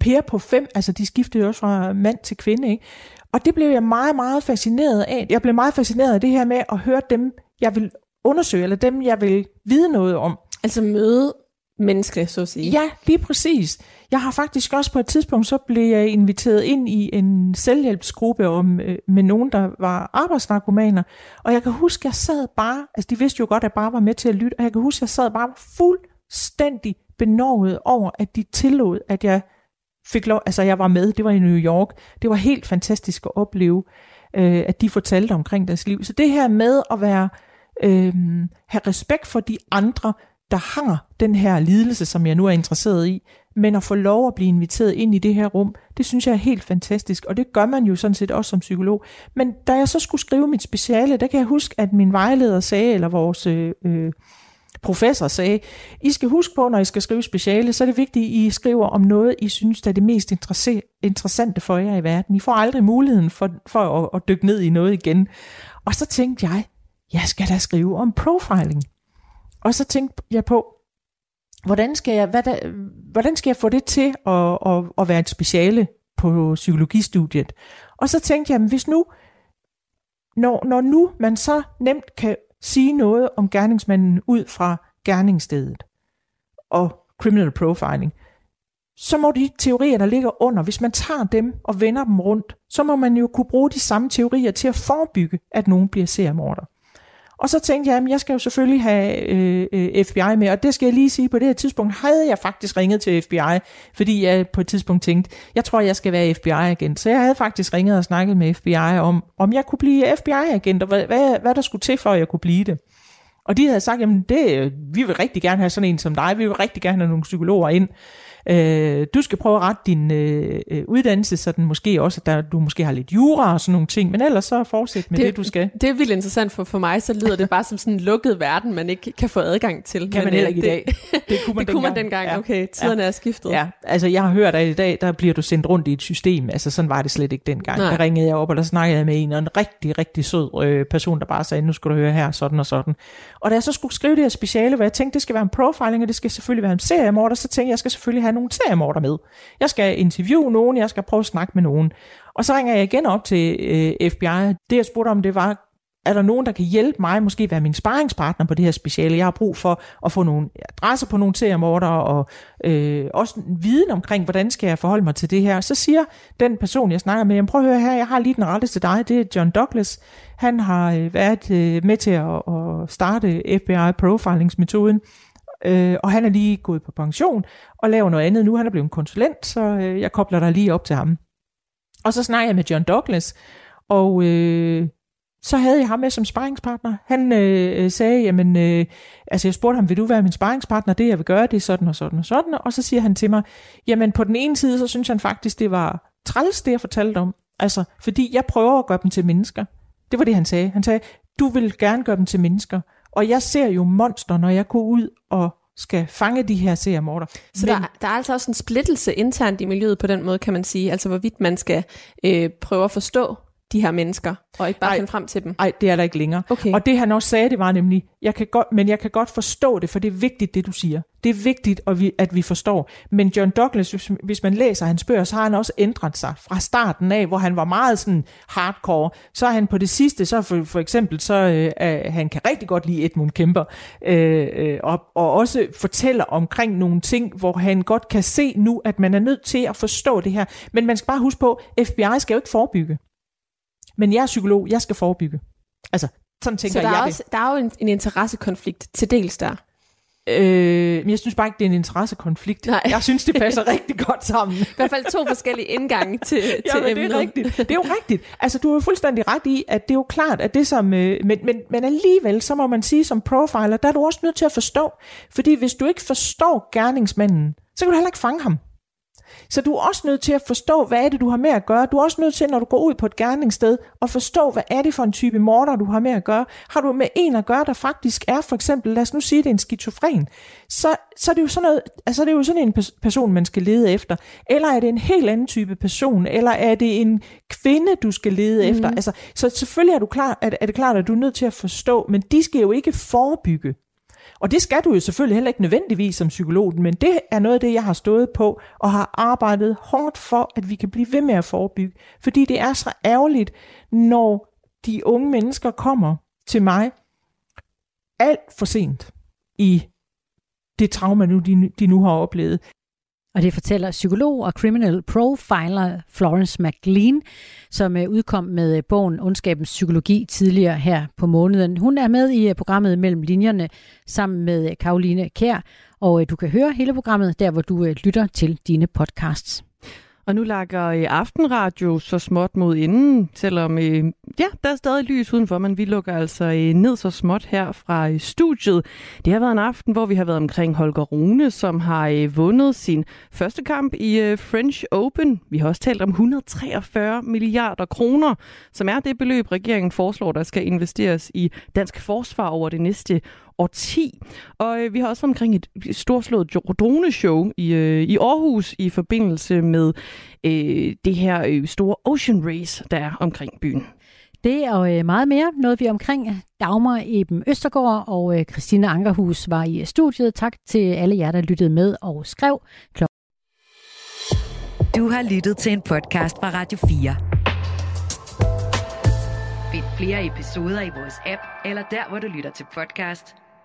Per på fem, altså de skiftede jo også fra mand til kvinde, ikke? Og det blev jeg meget, meget fascineret af. Jeg blev meget fascineret af det her med at høre dem, jeg vil undersøge, eller dem, jeg vil vide noget om. Altså møde mennesker, så at sige. Ja, lige præcis. Jeg har faktisk også på et tidspunkt, så blev jeg inviteret ind i en selvhjælpsgruppe om, øh, med nogen, der var arbejdsnarkomaner. Og jeg kan huske, jeg sad bare, altså de vidste jo godt, at jeg bare var med til at lytte, og jeg kan huske, jeg sad bare fuldstændig benovet over, at de tillod, at jeg fik lov, altså jeg var med, det var i New York. Det var helt fantastisk at opleve, øh, at de fortalte omkring deres liv. Så det her med at være, øh, have respekt for de andre, der har den her lidelse, som jeg nu er interesseret i, men at få lov at blive inviteret ind i det her rum, det synes jeg er helt fantastisk, og det gør man jo sådan set også som psykolog. Men da jeg så skulle skrive mit speciale, der kan jeg huske, at min vejleder sagde, eller vores øh, øh, professor sagde, I skal huske på, når I skal skrive speciale, så er det vigtigt, at I skriver om noget, I synes, der er det mest interessante for jer i verden. I får aldrig muligheden for, for at, at dykke ned i noget igen. Og så tænkte jeg, jeg skal da skrive om profiling. Og så tænkte jeg på, hvordan skal jeg, hvad der, hvordan skal jeg få det til at, at, at være et speciale på psykologistudiet? Og så tænkte jeg, hvis nu, når, når nu man så nemt kan sige noget om gerningsmanden ud fra gerningsstedet og criminal profiling, så må de teorier, der ligger under, hvis man tager dem og vender dem rundt, så må man jo kunne bruge de samme teorier til at forebygge, at nogen bliver seriemorder. Og så tænkte jeg, at jeg skal jo selvfølgelig have øh, øh FBI med, og det skal jeg lige sige, på det her tidspunkt havde jeg faktisk ringet til FBI, fordi jeg på et tidspunkt tænkte, jeg tror, jeg skal være FBI-agent. Så jeg havde faktisk ringet og snakket med FBI om, om jeg kunne blive FBI-agent, og hvad, hvad, hvad der skulle til for, at jeg kunne blive det. Og de havde sagt, jamen det, vi vil rigtig gerne have sådan en som dig, vi vil rigtig gerne have nogle psykologer ind. Øh, du skal prøve at rette din øh, øh, uddannelse, så den måske også, at der, du måske har lidt jura og sådan nogle ting, men ellers så fortsæt med det, det du skal. Det er vildt interessant, for for mig så lyder det bare som sådan en lukket verden, man ikke kan få adgang til. Kan man Men, heller øh, ikke i dag. Det kunne man [laughs] det kunne man dengang. dengang. Ja. Okay, tiderne Ja. er skiftet. Ja, altså jeg har hørt, at i dag, der bliver du sendt rundt i et system. Altså sådan var det slet ikke dengang. Nej. Der ringede jeg op, og der snakkede jeg med en, og en rigtig, rigtig sød øh, person, der bare sagde, nu skal du høre her, sådan og sådan. Og da jeg så skulle skrive det her speciale, hvor jeg tænkte, det skal være en profiling, og det skal selvfølgelig være en seriemorder, så tænkte jeg, jeg skal selvfølgelig have nogle seriemorder med. Jeg skal interviewe nogen, jeg skal prøve at snakke med nogen. Og så ringer jeg igen op til øh, FBI. Det jeg spurgte om, det var, er der nogen, der kan hjælpe mig, måske være min sparringspartner på det her speciale? Jeg har brug for at få nogle adresser på nogle seriemordere, og øh, også en viden omkring, hvordan skal jeg forholde mig til det her. Så siger den person, jeg snakker med, "Jamen, prøv at høre her, jeg har lige den rette til dig, det er John Douglas. Han har øh, været øh, med til at, at starte FBI profilingsmetoden, øh, og han er lige gået på pension og laver noget andet nu. Han er blevet konsulent, så øh, jeg kobler dig lige op til ham. Og så snakker jeg med John Douglas, og øh, så havde jeg ham med som sparringspartner. Han øh, øh, sagde, jamen, øh, altså jeg spurgte ham, vil du være min sparringspartner? Det jeg vil gøre, det er sådan og sådan og sådan. Og så siger han til mig, jamen på den ene side, så synes han faktisk, det var træls, det jeg fortalte om. Altså, fordi jeg prøver at gøre dem til mennesker. Det var det, han sagde. Han sagde, du vil gerne gøre dem til mennesker. Og jeg ser jo monster, når jeg går ud og skal fange de her seriemorder. Så der, der er altså også en splittelse internt i miljøet på den måde, kan man sige. Altså hvorvidt man skal øh, prøve at forstå de her mennesker, og ikke bare Ej. finde frem til dem. Nej, det er der ikke længere. Okay. Og det han også sagde, det var nemlig, jeg kan godt, men jeg kan godt forstå det, for det er vigtigt, det du siger. Det er vigtigt, at vi, at vi forstår. Men John Douglas, hvis, hvis man læser hans bøger, så har han også ændret sig fra starten af, hvor han var meget sådan hardcore. Så er han på det sidste, så for, for eksempel, så øh, han kan rigtig godt lide Edmund Kemper, øh, øh, og, og også fortæller omkring nogle ting, hvor han godt kan se nu, at man er nødt til at forstå det her. Men man skal bare huske på, FBI skal jo ikke forebygge. Men jeg er psykolog, jeg skal forebygge. Altså, sådan tænker Så der jeg er, det. også, der er jo en, en interessekonflikt til dels der. Øh, men jeg synes bare ikke, det er en interessekonflikt. Nej. Jeg synes, det passer [laughs] rigtig godt sammen. I hvert fald to forskellige indgange til, [laughs] til Ja, men det emnet. er rigtigt. Det er jo rigtigt. Altså, du er jo fuldstændig ret i, at det er jo klart, at det som... Øh, men, men, men alligevel, så må man sige som profiler, der er du også nødt til at forstå. Fordi hvis du ikke forstår gerningsmanden, så kan du heller ikke fange ham. Så du er også nødt til at forstå, hvad er det, du har med at gøre. Du er også nødt til, når du går ud på et gerningssted, at forstå, hvad er det for en type morder, du har med at gøre. Har du med en at gøre, der faktisk er, for eksempel, lad os nu sige, det er en skizofren, så, så er det jo sådan noget, altså det er jo sådan en pers- person, man skal lede efter. Eller er det en helt anden type person, eller er det en kvinde, du skal lede mm. efter. Altså, så selvfølgelig er, du klar, er, er det klart, at du er nødt til at forstå, men de skal jo ikke forebygge. Og det skal du jo selvfølgelig heller ikke nødvendigvis som psykolog, men det er noget af det, jeg har stået på og har arbejdet hårdt for, at vi kan blive ved med at forebygge. Fordi det er så ærgerligt, når de unge mennesker kommer til mig alt for sent i det trauma, nu, de, de nu har oplevet. Og det fortæller psykolog og criminal profiler Florence McLean, som øh, udkom med øh, bogen Ondskabens Psykologi tidligere her på måneden. Hun er med i øh, programmet Mellem Linjerne sammen med Karoline Kær, og du kan høre hele programmet der, hvor du lytter til dine podcasts. Og nu lakker øh, Aftenradio så småt mod inden, selvom øh, ja, der er stadig lys udenfor, men vi lukker altså øh, ned så småt her fra øh, studiet. Det har været en aften, hvor vi har været omkring Holger Rune, som har øh, vundet sin første kamp i øh, French Open. Vi har også talt om 143 milliarder kroner, som er det beløb, regeringen foreslår, der skal investeres i dansk forsvar over det næste årti. Og øh, vi har også været omkring et storslået droneshow i, øh, i Aarhus i forbindelse med øh, det her øh, store ocean race, der er omkring byen. Det og øh, meget mere nåede vi omkring. Dagmar Eben Østergaard og øh, Christina Ankerhus var i studiet. Tak til alle jer, der lyttede med og skrev. Du har lyttet til en podcast fra Radio 4. Find flere episoder i vores app, eller der, hvor du lytter til podcast.